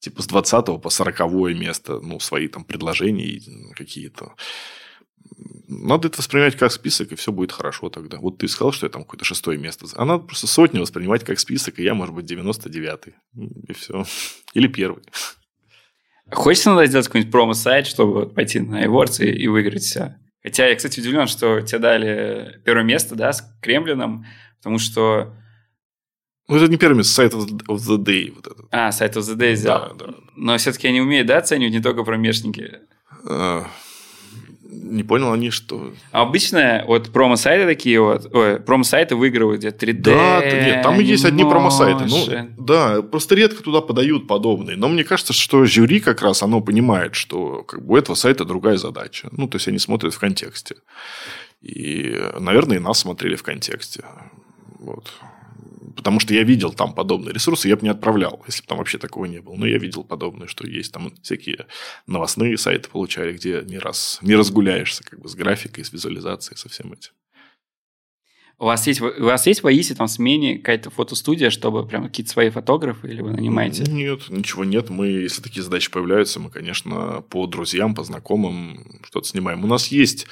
типа с 20 по 40 место, ну, свои там предложения какие-то. Надо это воспринимать как список, и все будет хорошо тогда. Вот ты сказал, что я там какое-то шестое место. А надо просто сотню воспринимать как список, и я, может быть, 99-й. И все. Или первый. Хочется иногда сделать какой-нибудь промо-сайт, чтобы пойти на Awards и, и выиграть все. Хотя я, кстати, удивлен, что тебе дали первое место, да, с Кремлином, потому что... Ну, это не первый место, сайт of the- day. Вот этот. А, сайт of the Day взял. Да, да. Но все-таки они умеют, да, оценивать не только промежники. А, Не понял они, что... А обычно вот промо-сайты такие вот, ой, промо-сайты выигрывают где-то 3D, Да, нет, там и есть одни промо-сайты. Ну, да, просто редко туда подают подобные. Но мне кажется, что жюри как раз оно понимает, что как бы, у этого сайта другая задача. Ну, то есть, они смотрят в контексте. И, наверное, и нас смотрели в контексте. Вот. Потому что я видел там подобные ресурсы, я бы не отправлял, если бы там вообще такого не было. Но я видел подобное, что есть там всякие новостные сайты получали, где не раз не разгуляешься как бы с графикой, с визуализацией, со всем этим. У вас есть, у вас есть в АИСе там смене какая-то фотостудия, чтобы прям какие-то свои фотографы, или вы нанимаете? Нет, ничего нет. Мы, если такие задачи появляются, мы, конечно, по друзьям, по знакомым что-то снимаем. У нас есть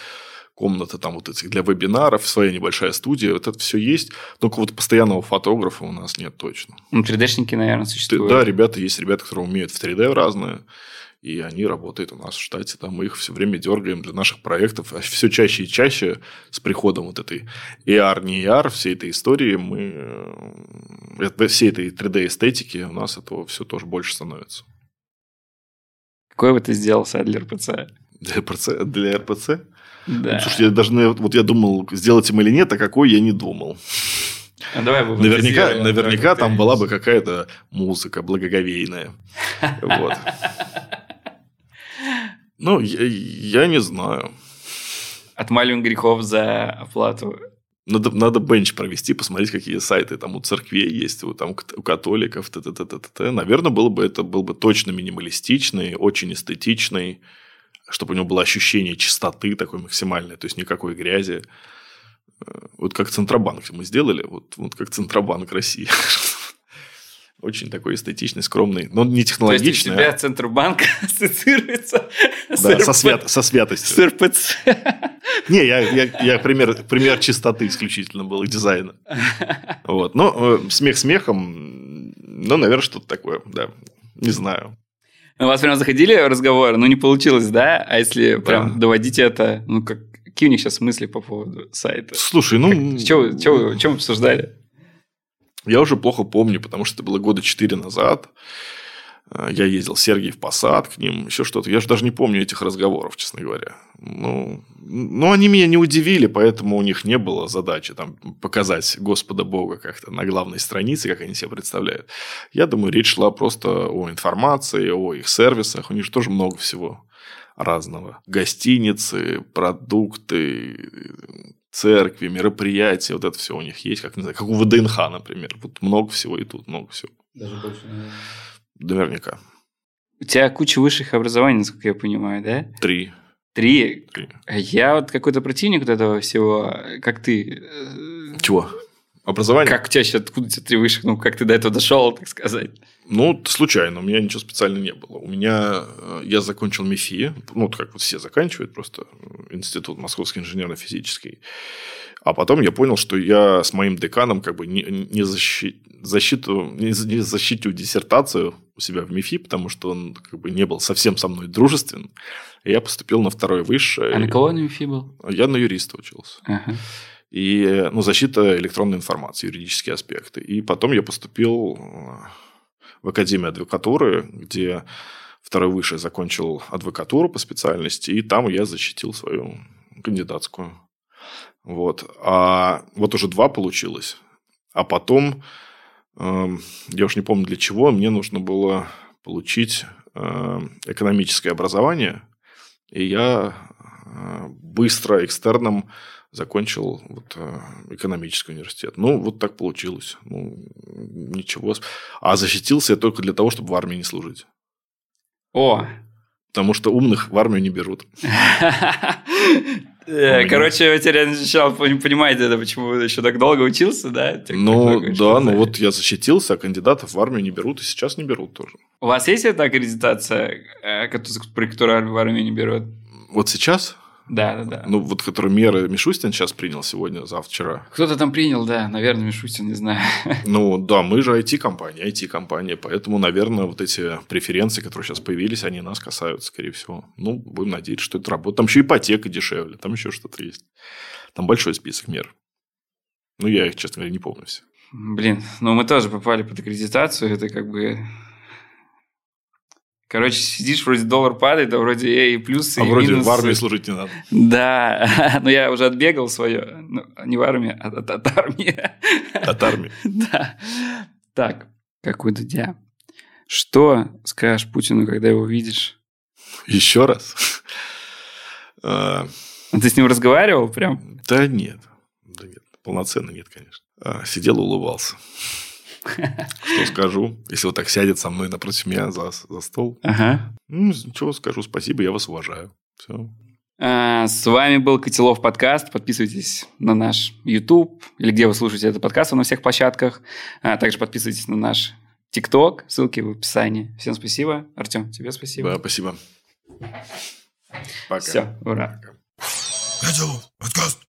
комната там вот этих для вебинаров, своя небольшая студия, вот это все есть, только вот постоянного фотографа у нас нет точно. Ну, 3D-шники, наверное, существуют. Да, ребята, есть ребята, которые умеют в 3D разные, и они работают у нас в штате, там мы их все время дергаем для наших проектов, а все чаще и чаще с приходом вот этой AR, не AR, всей этой истории, мы, э, всей этой 3D-эстетики у нас этого все тоже больше становится. Какой бы ты сделал сайт для РПЦ? Для РПЦ? Для РПЦ? Да. Ну, слушай, я даже, вот я думал, сделать им или нет, а какой я не думал. А давай наверняка, наверняка там была бы какая-то музыка благоговейная. Вот. Ну, я, я не знаю. Отмаливаем грехов за оплату. Надо, надо бенч провести, посмотреть, какие сайты там у церквей есть, у, там, у католиков, т -т -т -т -т -т. Наверное, было бы это был бы точно минималистичный, очень эстетичный, чтобы у него было ощущение чистоты такой максимальной, то есть никакой грязи. Э, вот как Центробанк мы сделали, вот, вот как Центробанк России. Очень такой эстетичный, скромный, но не технологичный. То есть у тебя Центробанк ассоциируется да, со, свят, со святостью. С РПЦ. Не, я, я, я пример, пример чистоты исключительно был, и дизайна. Вот. Но э, смех смехом, ну, наверное, что-то такое, да. Не знаю. У вас прям заходили разговоры, но не получилось, да? А если да. прям доводить это, ну, как, какие у них сейчас мысли по поводу сайта? Слушай, ну... Что, что обсуждали? Я уже плохо помню, потому что это было года четыре назад. Э, я ездил в Сергий в Посад к ним, еще что-то. Я же даже не помню этих разговоров, честно говоря. Ну, ну, они меня не удивили, поэтому у них не было задачи там, показать Господа Бога как-то на главной странице, как они себе представляют. Я думаю, речь шла просто о информации, о их сервисах. У них же тоже много всего разного. Гостиницы, продукты, церкви, мероприятия, вот это все у них есть, как, не знаю, как у ВДНХ, например. Вот много всего и тут много всего. Даже больше, наверное. Наверняка. У тебя куча высших образований, насколько я понимаю, да? Три. Три? Три. А я вот какой-то противник вот этого всего, как ты. Чего? Образование? Как у тебя сейчас, откуда у тебя три высших? Ну, как ты до этого дошел, так сказать? Ну, случайно, у меня ничего специального не было. У меня, э, я закончил МИФИ, ну, как вот все заканчивают, просто институт Московский инженерно-физический. А потом я понял, что я с моим деканом как бы не, не, защи, защиту, не, не защитил диссертацию у себя в МИФИ, потому что он как бы не был совсем со мной дружествен. И я поступил на второе высшее. А на кого на МИФИ был? Я на юриста учился. Ага. И, ну, защита электронной информации, юридические аспекты. И потом я поступил в Академию адвокатуры, где второй высшее закончил адвокатуру по специальности, и там я защитил свою кандидатскую. Вот. А вот уже два получилось. А потом, э, я уж не помню для чего, мне нужно было получить э, экономическое образование. И я э, быстро экстерном закончил вот, э, экономический университет. Ну, вот так получилось. Ну, ничего. А защитился я только для того, чтобы в армии не служить. О! Потому что умных в армию не берут. Э, короче, вы теперь начал понимаете, это почему еще так долго учился, да? Ну, да, ну вот я защитился, а кандидатов в армию не берут, и сейчас не берут тоже. У вас есть эта аккредитация, э, при которой в армию не берут? Вот сейчас? Да, да, да. Ну, вот который меры Мишустин сейчас принял сегодня, завтра. Кто-то там принял, да, наверное, Мишустин, не знаю. Ну, да, мы же IT-компания, IT-компания, поэтому, наверное, вот эти преференции, которые сейчас появились, они нас касаются, скорее всего. Ну, будем надеяться, что это работает. Там еще ипотека дешевле, там еще что-то есть. Там большой список мер. Ну, я их, честно говоря, не помню все. Блин, ну мы тоже попали под аккредитацию, это как бы Короче, сидишь, вроде доллар падает, а вроде и плюсы, а и вроде минусы. в армии служить не надо. Да, но я уже отбегал свое. Ну, не в армии, а от, от армии. От армии. Да. Так, как у Дудя. Что скажешь Путину, когда его увидишь? Еще раз? А, а ты с ним разговаривал прям? Да нет. Да нет. Полноценно нет, конечно. А, сидел и улыбался. Что скажу, если вот так сядет со мной напротив меня за, за стол? Ага. Ну, чего скажу, спасибо, я вас уважаю. Все. А, с вами был Котелов подкаст. Подписывайтесь на наш YouTube или где вы слушаете этот подкаст на всех площадках. А также подписывайтесь на наш ТикТок, ссылки в описании. Всем спасибо. Артем, тебе спасибо. Да, спасибо. Пока. Все, ура. Пока. Пятилов, подкаст.